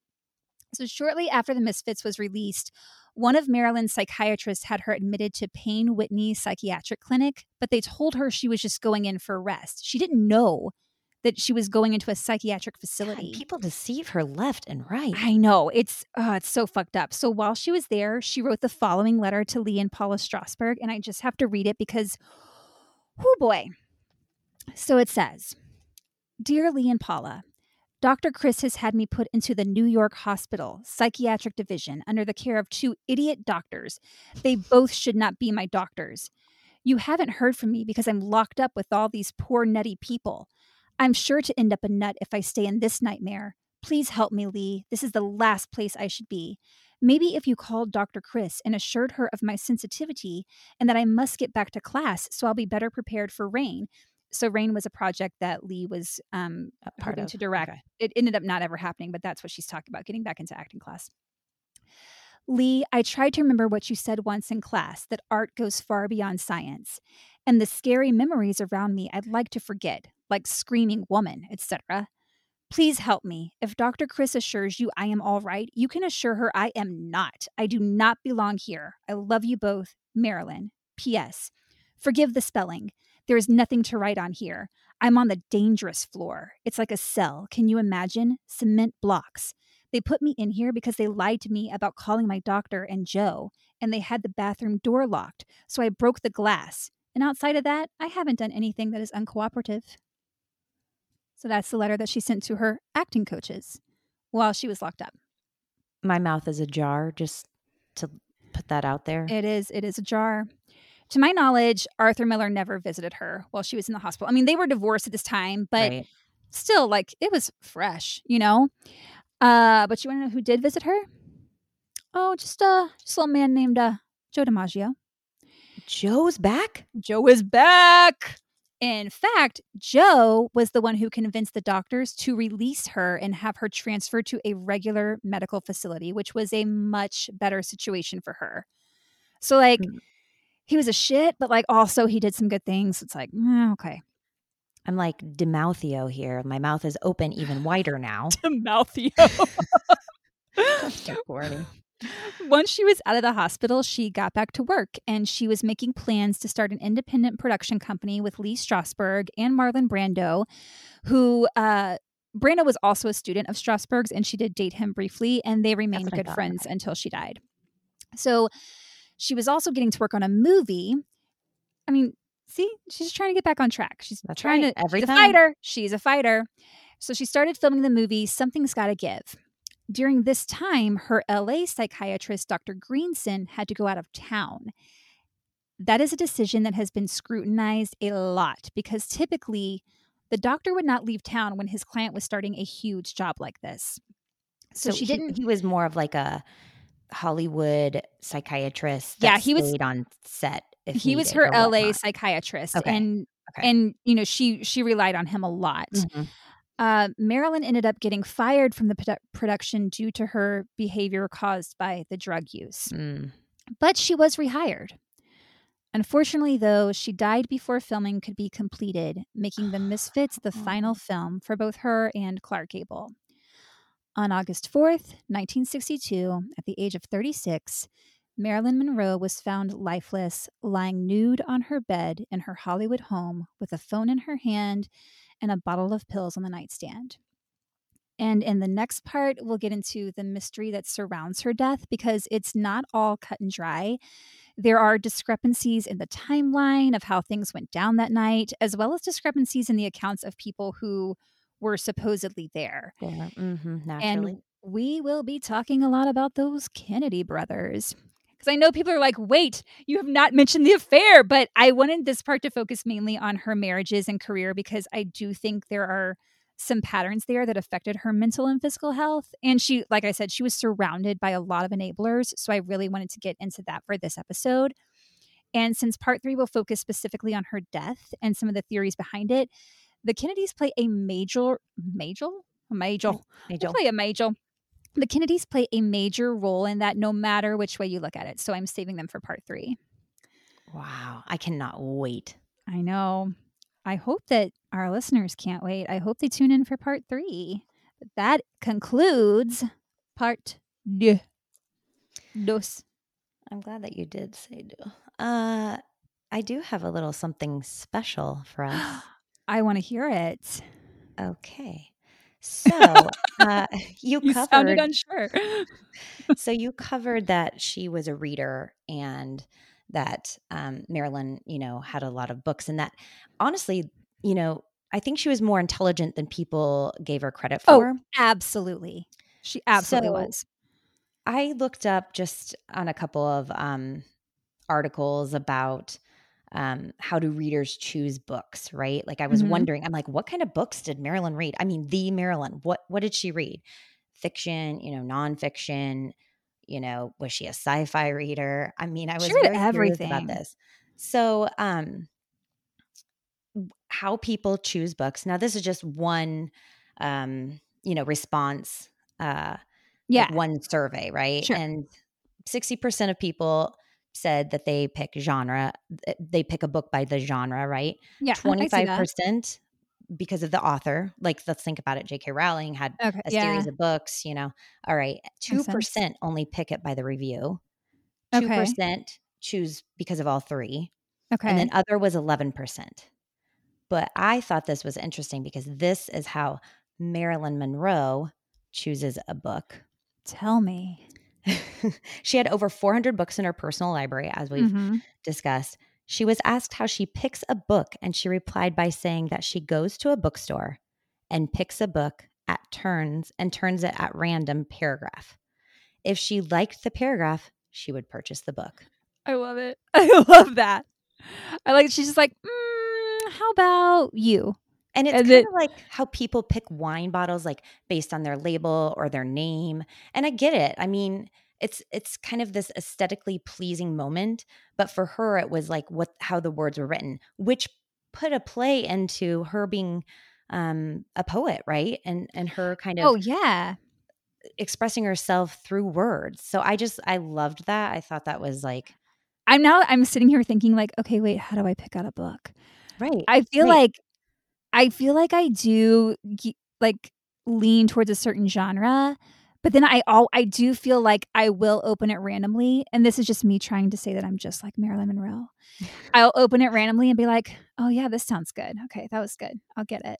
So shortly after The Misfits was released, one of Marilyn's psychiatrists had her admitted to Payne Whitney Psychiatric Clinic, but they told her she was just going in for rest. She didn't know that she was going into a psychiatric God, facility. people deceive her left and right. I know it's uh, it's so fucked up. So while she was there, she wrote the following letter to Lee and Paula Strasberg, and I just have to read it because, oh boy. So it says, "Dear Lee and Paula." Dr. Kris has had me put into the New York Hospital Psychiatric Division under the care of two idiot doctors. They both should not be my doctors. You haven't heard from me because I'm locked up with all these poor nutty people. I'm sure to end up a nut if I stay in this nightmare. Please help me, Lee. This is the last place I should be. Maybe if you called Dr. Kris and assured her of my sensitivity and that I must get back to class so I'll be better prepared for Rain. So, Rain was a project that Lee was um, part hoping of- to direct. okay. It ended up not ever happening, but that's what she's talking about getting back into acting class. Lee, I tried to remember what you said once in class that art goes far beyond science. And the scary memories around me I'd like to forget, like screaming woman, etc. Please help me. If Dr. Kris assures you I am all right, you can assure her I am not. I do not belong here. I love you both. Marilyn. P.S. Forgive the spelling. There is nothing to write on here. I'm on the dangerous floor. It's like a cell. Can you imagine? Cement blocks. They put me in here because they lied to me about calling my doctor and Joe, and they had the bathroom door locked, so I broke the glass. And outside of that, I haven't done anything that is uncooperative. So that's the letter that she sent to her acting coaches while she was locked up. My mouth is ajar, just to put that out there. It is it is a jar. To my knowledge, Arthur Miller never visited her while she was in the hospital. I mean, they were divorced at this time, but right. still like it was fresh, you know? Uh, but you want to know who did visit her? Oh, just uh just a little man named uh Joe DiMaggio. Joe's back? Joe is back. In fact, Joe was the one who convinced the doctors to release her and have her transferred to a regular medical facility, which was a much better situation for her. So, like, Mm. He was a shit, but like, also he did some good things. It's like, eh, okay. I'm like Demouthio here. My mouth is open even wider now. Mouthio. So. Once she was out of the hospital, she got back to work and she was making plans to start an independent production company with Lee Strasberg and Marlon Brando, who uh, Brando was also a student of Strasberg's and she did date him briefly, and they remained good friends until she died. So she was also getting to work on a movie. I mean, see, she's trying to get back on track. She's That's trying right, to every she's time. a fighter. She's a fighter. So she started filming the movie Something's Gotta Give. During this time, her LA psychiatrist, Dr. Greenson, had to go out of town. That is a decision that has been scrutinized a lot because typically the doctor would not leave town when his client was starting a huge job like this. So, she he- didn't. He, was more of like a Hollywood psychiatrist. Yeah, he was- on set. If he was her LA whatnot. psychiatrist, Okay, and okay. and you know she she relied on him a lot. Mhm. Uh, Marilyn ended up getting fired from the produ- production due to her behavior caused by the drug use, Mm. but she was rehired. Unfortunately, though, she died before filming could be completed, making The Misfits the final film for both her and Clark Gable. On August 4th, 1962, at the age of 36, Marilyn Monroe was found lifeless, lying nude on her bed in her Hollywood home with a phone in her hand and a bottle of pills on the nightstand. And in the next part, we'll get into the mystery that surrounds her death because it's not all cut and dry. There are discrepancies in the timeline of how things went down that night, as well as discrepancies in the accounts of people who were supposedly there. Yeah, mhm, naturally. And we will be talking a lot about those Kennedy brothers. Because I know people are like, wait, you have not mentioned the affair. But I wanted this part to focus mainly on her marriages and career because I do think there are some patterns there that affected her mental and physical health. And she, like I said, she was surrounded by a lot of enablers. So I really wanted to get into that for this episode. And since part three will focus specifically on her death and some of the theories behind it, the Kennedys play a major, major, major, Angel. play a major. The Kennedys play a major role in that no matter which way you look at it. So I'm saving them for part three. Wow, I cannot wait. I know. I hope that our listeners can't wait. I hope they tune in for part three. That concludes part deux. Dos. I'm glad that you did say do. Uh, I do have a little something special for us. I want to hear it. Okay. So, uh, you, You covered sounded unsure. so you covered that she was a reader and that um, Marilyn, you know, had a lot of books and that honestly, you know, I think she was more intelligent than people gave her credit for. Oh, for. absolutely. She absolutely So- was. I looked up just on a couple of um, articles about um, how do readers choose books, right? Like I was Mhm. wondering, I'm like, what kind of books did Marilyn read? I mean, the Marilyn, what what did she read? Fiction, you know, nonfiction, you know, was she a sci-fi reader? I mean, I was She read very curious about this. So, um, how people choose books. Now, this is just one, um, you know, response. Uh, Yeah. like one survey, right? Sure. And 60% of people said that they pick genre, eh, they pick a book by the genre, right? yeah. I see that. 25% because of the author. Like, let's think about it. J.K. Rowling had Okay. a Yeah. series of books, you know. All right. 2% only pick it by the review. 2% choose because of all three. Okay. And then other was 11%. But I thought this was interesting because this is how Marilyn Monroe chooses a book. Tell me. she had over 400 books in her personal library, as we've Mhm. discussed. She was asked how she picks a book, and she replied by saying that she goes to a bookstore and picks a book at turns and turns it at random paragraph. If she liked the paragraph, she would purchase the book. I love it. I love that. I like. She's just like, mm, how about you? And it's And kind it- of like how people pick wine bottles, like based on their label or their name. And I get it. I mean, it's it's kind of this aesthetically pleasing moment, but for her, it was like what how the words were written, which put a play into her being um, a poet, right? And and her kind of Oh yeah. expressing herself through words. So I just I loved that. I thought that was like I'm now. I'm sitting here thinking like, okay, wait, how do I pick out a book? right. I feel Right. like, I feel like I do like lean towards a certain genre, but then I all I do feel like I will open it randomly, and this is just me trying to say that I'm just like Marilyn Monroe. I'll open it randomly and be like, oh yeah, this sounds good. Okay, that was good. I'll get it.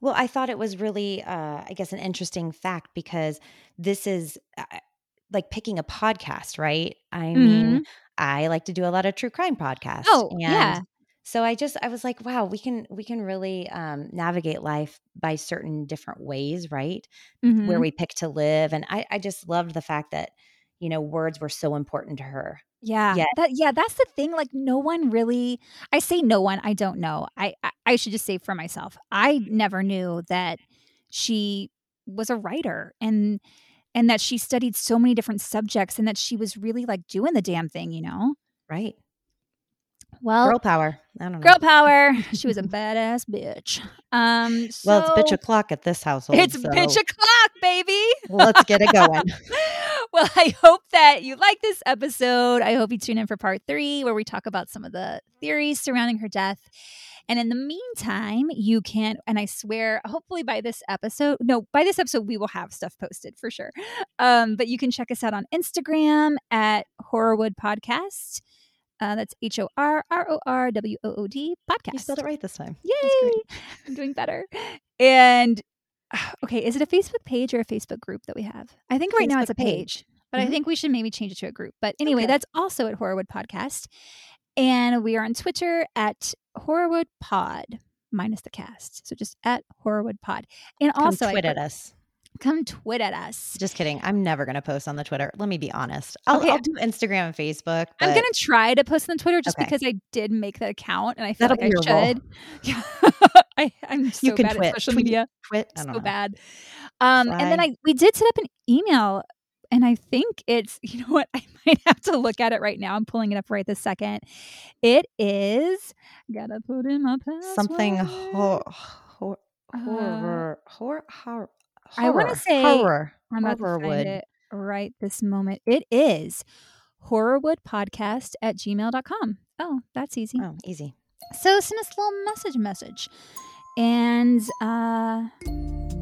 Well, I thought it was really, uh, I guess, an interesting fact because this is uh, like picking a podcast, right? I mean, I like to do a lot of true crime podcasts. Oh, and yeah. So I just, I was like, wow, we can, we can really um, navigate life by certain different ways, right? Mhm. Where we pick to live, and I, I just loved the fact that, you know, words were so important to her. Yeah. Yeah. That yeah, that's the thing. Like no one really I say no one, I don't know. I, I I should just say for myself. I never knew that she was a writer. And and that she studied so many different subjects and that she was really like doing the damn thing, you know? Right. Well, Girl power. I don't know. girl power. She was a badass bitch. Um, well, it's bitch o'clock at this household. It's so bitch o'clock, baby. let's get it going. well, I hope that you like this episode. I hope you tune in for part three, where we talk about some of the theories surrounding her death. And in the meantime, you can, and I swear, hopefully by this episode, no, by this episode, we will have stuff posted for sure. Um, but you can check us out on Instagram at Horrorwood Podcast. Uh, that's H O R R O R W O O D podcast. You spelled it right this time. Yay! I'm doing better. And okay, is it a Facebook page or a Facebook group that we have? I think right now it's a page. page, but I Mhm. think we should maybe change it to a group. But anyway, Okay. that's also at Horrorwood Podcast. And we are on Twitter at Horrorwood Pod minus the cast. So just at Horrorwood Pod. And Come also, I tweet at us. Come twit at us. Just kidding. I'm never going to post on the Twitter. Let me be honest. I'll, Okay. I'll do Instagram and Facebook. I'm gonna try to post on Twitter just Okay. because I did make that account and I feel That'll like I role. should. Yeah. I, I'm so You can bad twit. at social Tweet. media. twit. So know. bad. Um, and then I we did set up an email, and I think it's you know what I might have to look at it right now. I'm pulling it up right this second. It is gotta put in my password. Something hor- hor- Uh, horror. Hor- hor- I wanna say- horror. I'm about to find it right this moment. It is horrorwoodpodcast at gmail.com. Oh, that's easy. Oh, easy. So send us a little message message. And uh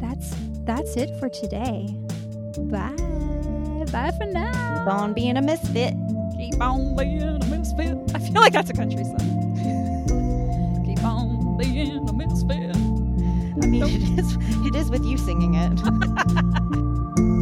that's that's it for today. Bye. Bye for now. Keep on being a misfit. Keep on being a misfit. I feel like that's a country song. Keep on being a misfit. I mean, it is. It is with you singing it.